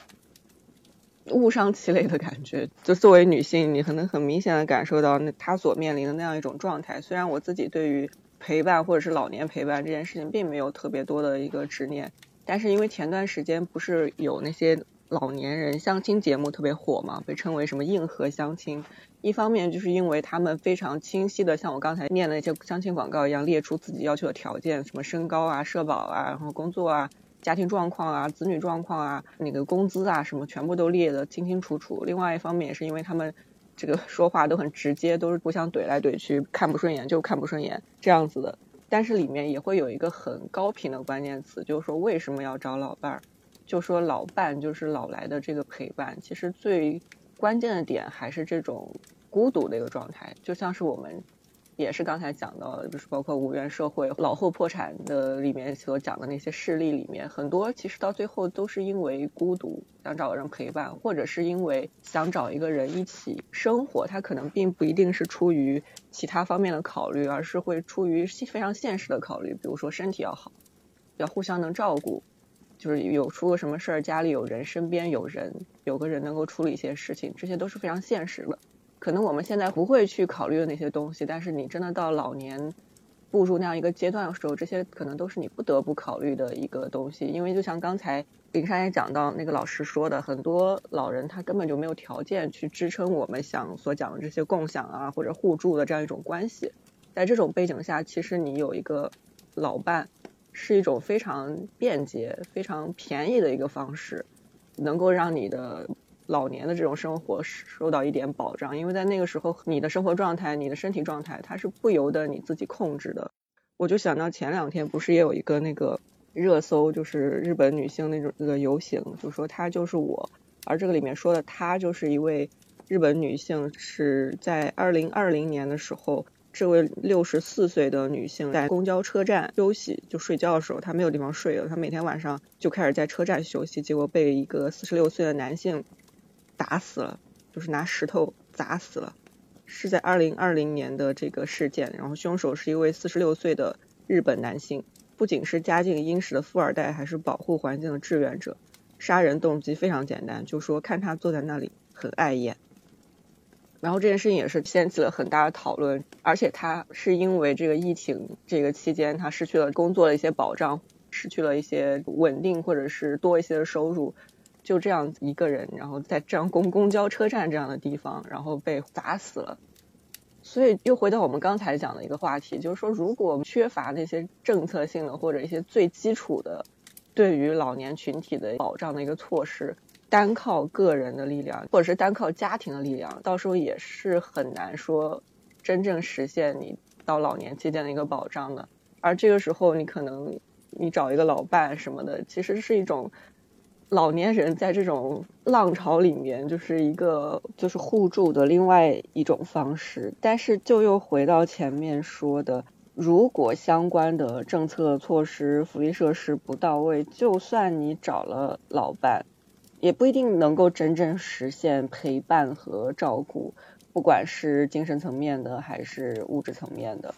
物伤其类的感觉。就作为女性，你可能很明显的感受到那她所面临的那样一种状态。虽然我自己对于陪伴或者是老年陪伴这件事情并没有特别多的一个执念，但是因为前段时间不是有那些老年人相亲节目特别火嘛，被称为什么硬核相亲。一方面就是因为他们非常清晰的，像我刚才念的那些相亲广告一样，列出自己要求的条件，什么身高啊、社保啊、然后工作啊、家庭状况啊、子女状况啊、那个工资啊什么，全部都列的清清楚楚。另外一方面也是因为他们这个说话都很直接，都是互相怼来怼去，看不顺眼就看不顺眼这样子的。但是里面也会有一个很高频的关键词，就是说为什么要找老伴儿？就说老伴就是老来的这个陪伴，其实最。关键的点还是这种孤独的一个状态，就像是我们也是刚才讲到的，就是包括无缘社会、老后破产的里面所讲的那些事例里面，很多其实到最后都是因为孤独，想找个人陪伴，或者是因为想找一个人一起生活，他可能并不一定是出于其他方面的考虑，而是会出于非常现实的考虑，比如说身体要好，要互相能照顾。就是有出个什么事儿，家里有人，身边有人，有个人能够处理一些事情，这些都是非常现实的。可能我们现在不会去考虑的那些东西，但是你真的到老年步入那样一个阶段的时候，这些可能都是你不得不考虑的一个东西。因为就像刚才林珊也讲到，那个老师说的，很多老人他根本就没有条件去支撑我们想所讲的这些共享啊或者互助的这样一种关系。在这种背景下，其实你有一个老伴。是一种非常便捷、非常便宜的一个方式，能够让你的老年的这种生活受到一点保障。因为在那个时候，你的生活状态、你的身体状态，它是不由得你自己控制的。我就想到前两天不是也有一个那个热搜，就是日本女性那种那个游行，就说她就是我，而这个里面说的她就是一位日本女性，是在二零二零年的时候。这位六十四岁的女性在公交车站休息，就睡觉的时候，她没有地方睡了。她每天晚上就开始在车站休息，结果被一个四十六岁的男性打死了，就是拿石头砸死了。是在二零二零年的这个事件，然后凶手是一位四十六岁的日本男性，不仅是家境殷实的富二代，还是保护环境的志愿者。杀人动机非常简单，就说看他坐在那里很碍眼。然后这件事情也是掀起了很大的讨论，而且他是因为这个疫情这个期间，他失去了工作的一些保障，失去了一些稳定或者是多一些的收入，就这样一个人，然后在这样公公交车站这样的地方，然后被砸死了。所以又回到我们刚才讲的一个话题，就是说，如果缺乏那些政策性的或者一些最基础的对于老年群体的保障的一个措施。单靠个人的力量，或者是单靠家庭的力量，到时候也是很难说真正实现你到老年期间的一个保障的。而这个时候，你可能你找一个老伴什么的，其实是一种老年人在这种浪潮里面就是一个就是互助的另外一种方式。但是就又回到前面说的，如果相关的政策措施、福利设施不到位，就算你找了老伴，也不一定能够真正实现陪伴和照顾，不管是精神层面的还是物质层面的。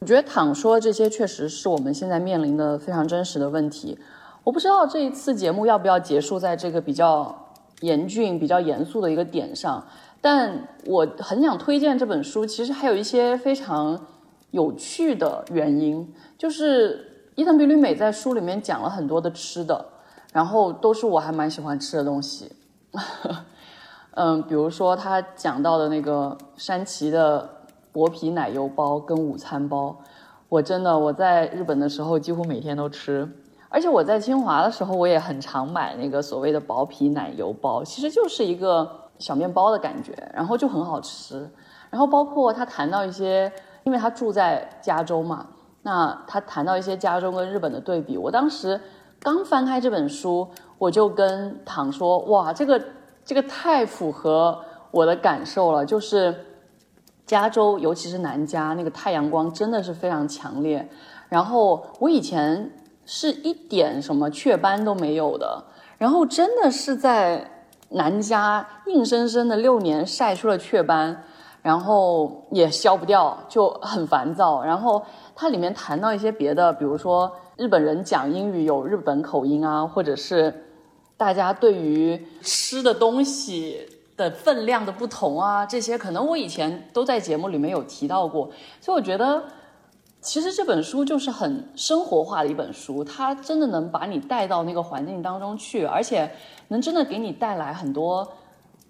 我觉得躺说这些确实是我们现在面临的非常真实的问题。我不知道这一次节目要不要结束在这个比较严峻、比较严肃的一个点上，但我很想推荐这本书。其实还有一些非常有趣的原因，就是伊藤比吕美在书里面讲了很多的吃的，然后都是我还蛮喜欢吃的东西。嗯，比如说他讲到的那个山崎的。薄皮奶油包跟午餐包，我真的我在日本的时候几乎每天都吃，而且我在清华的时候我也很常买那个所谓的薄皮奶油包，其实就是一个小面包的感觉，然后就很好吃。然后包括他谈到一些，因为他住在加州嘛，那他谈到一些加州跟日本的对比，我当时刚翻开这本书，我就跟唐说：“哇，这个这个太符合我的感受了，就是。”加州，尤其是南加，那个太阳光真的是非常强烈。然后我以前是一点什么雀斑都没有的，然后真的是在南加硬生生的六年晒出了雀斑，然后也消不掉，就很烦躁。然后它里面谈到一些别的，比如说日本人讲英语有日本口音啊，或者是大家对于吃的东西。的分量的不同啊，这些可能我以前都在节目里面有提到过，所以我觉得其实这本书就是很生活化的一本书，它真的能把你带到那个环境当中去，而且能真的给你带来很多，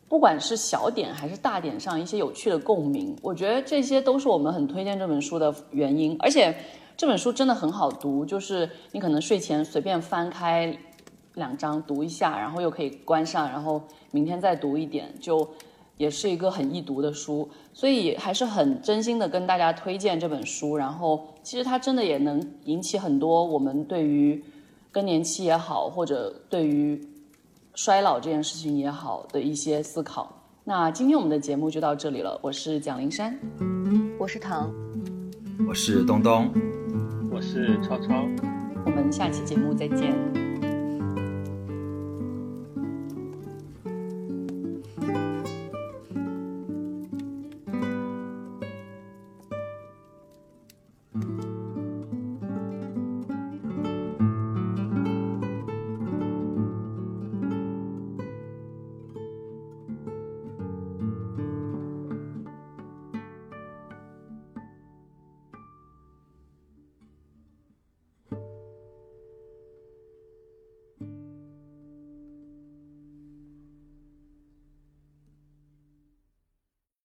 不管是小点还是大点上一些有趣的共鸣。我觉得这些都是我们很推荐这本书的原因，而且这本书真的很好读，就是你可能睡前随便翻开。两章读一下，然后又可以关上，然后明天再读一点，就也是一个很易读的书，所以还是很真心的跟大家推荐这本书。然后其实它真的也能引起很多我们对于更年期也好，或者对于衰老这件事情也好的一些思考。那今天我们的节目就到这里了，我是蒋灵山，我是唐，我是东东，我是超超，我们下期节目再见。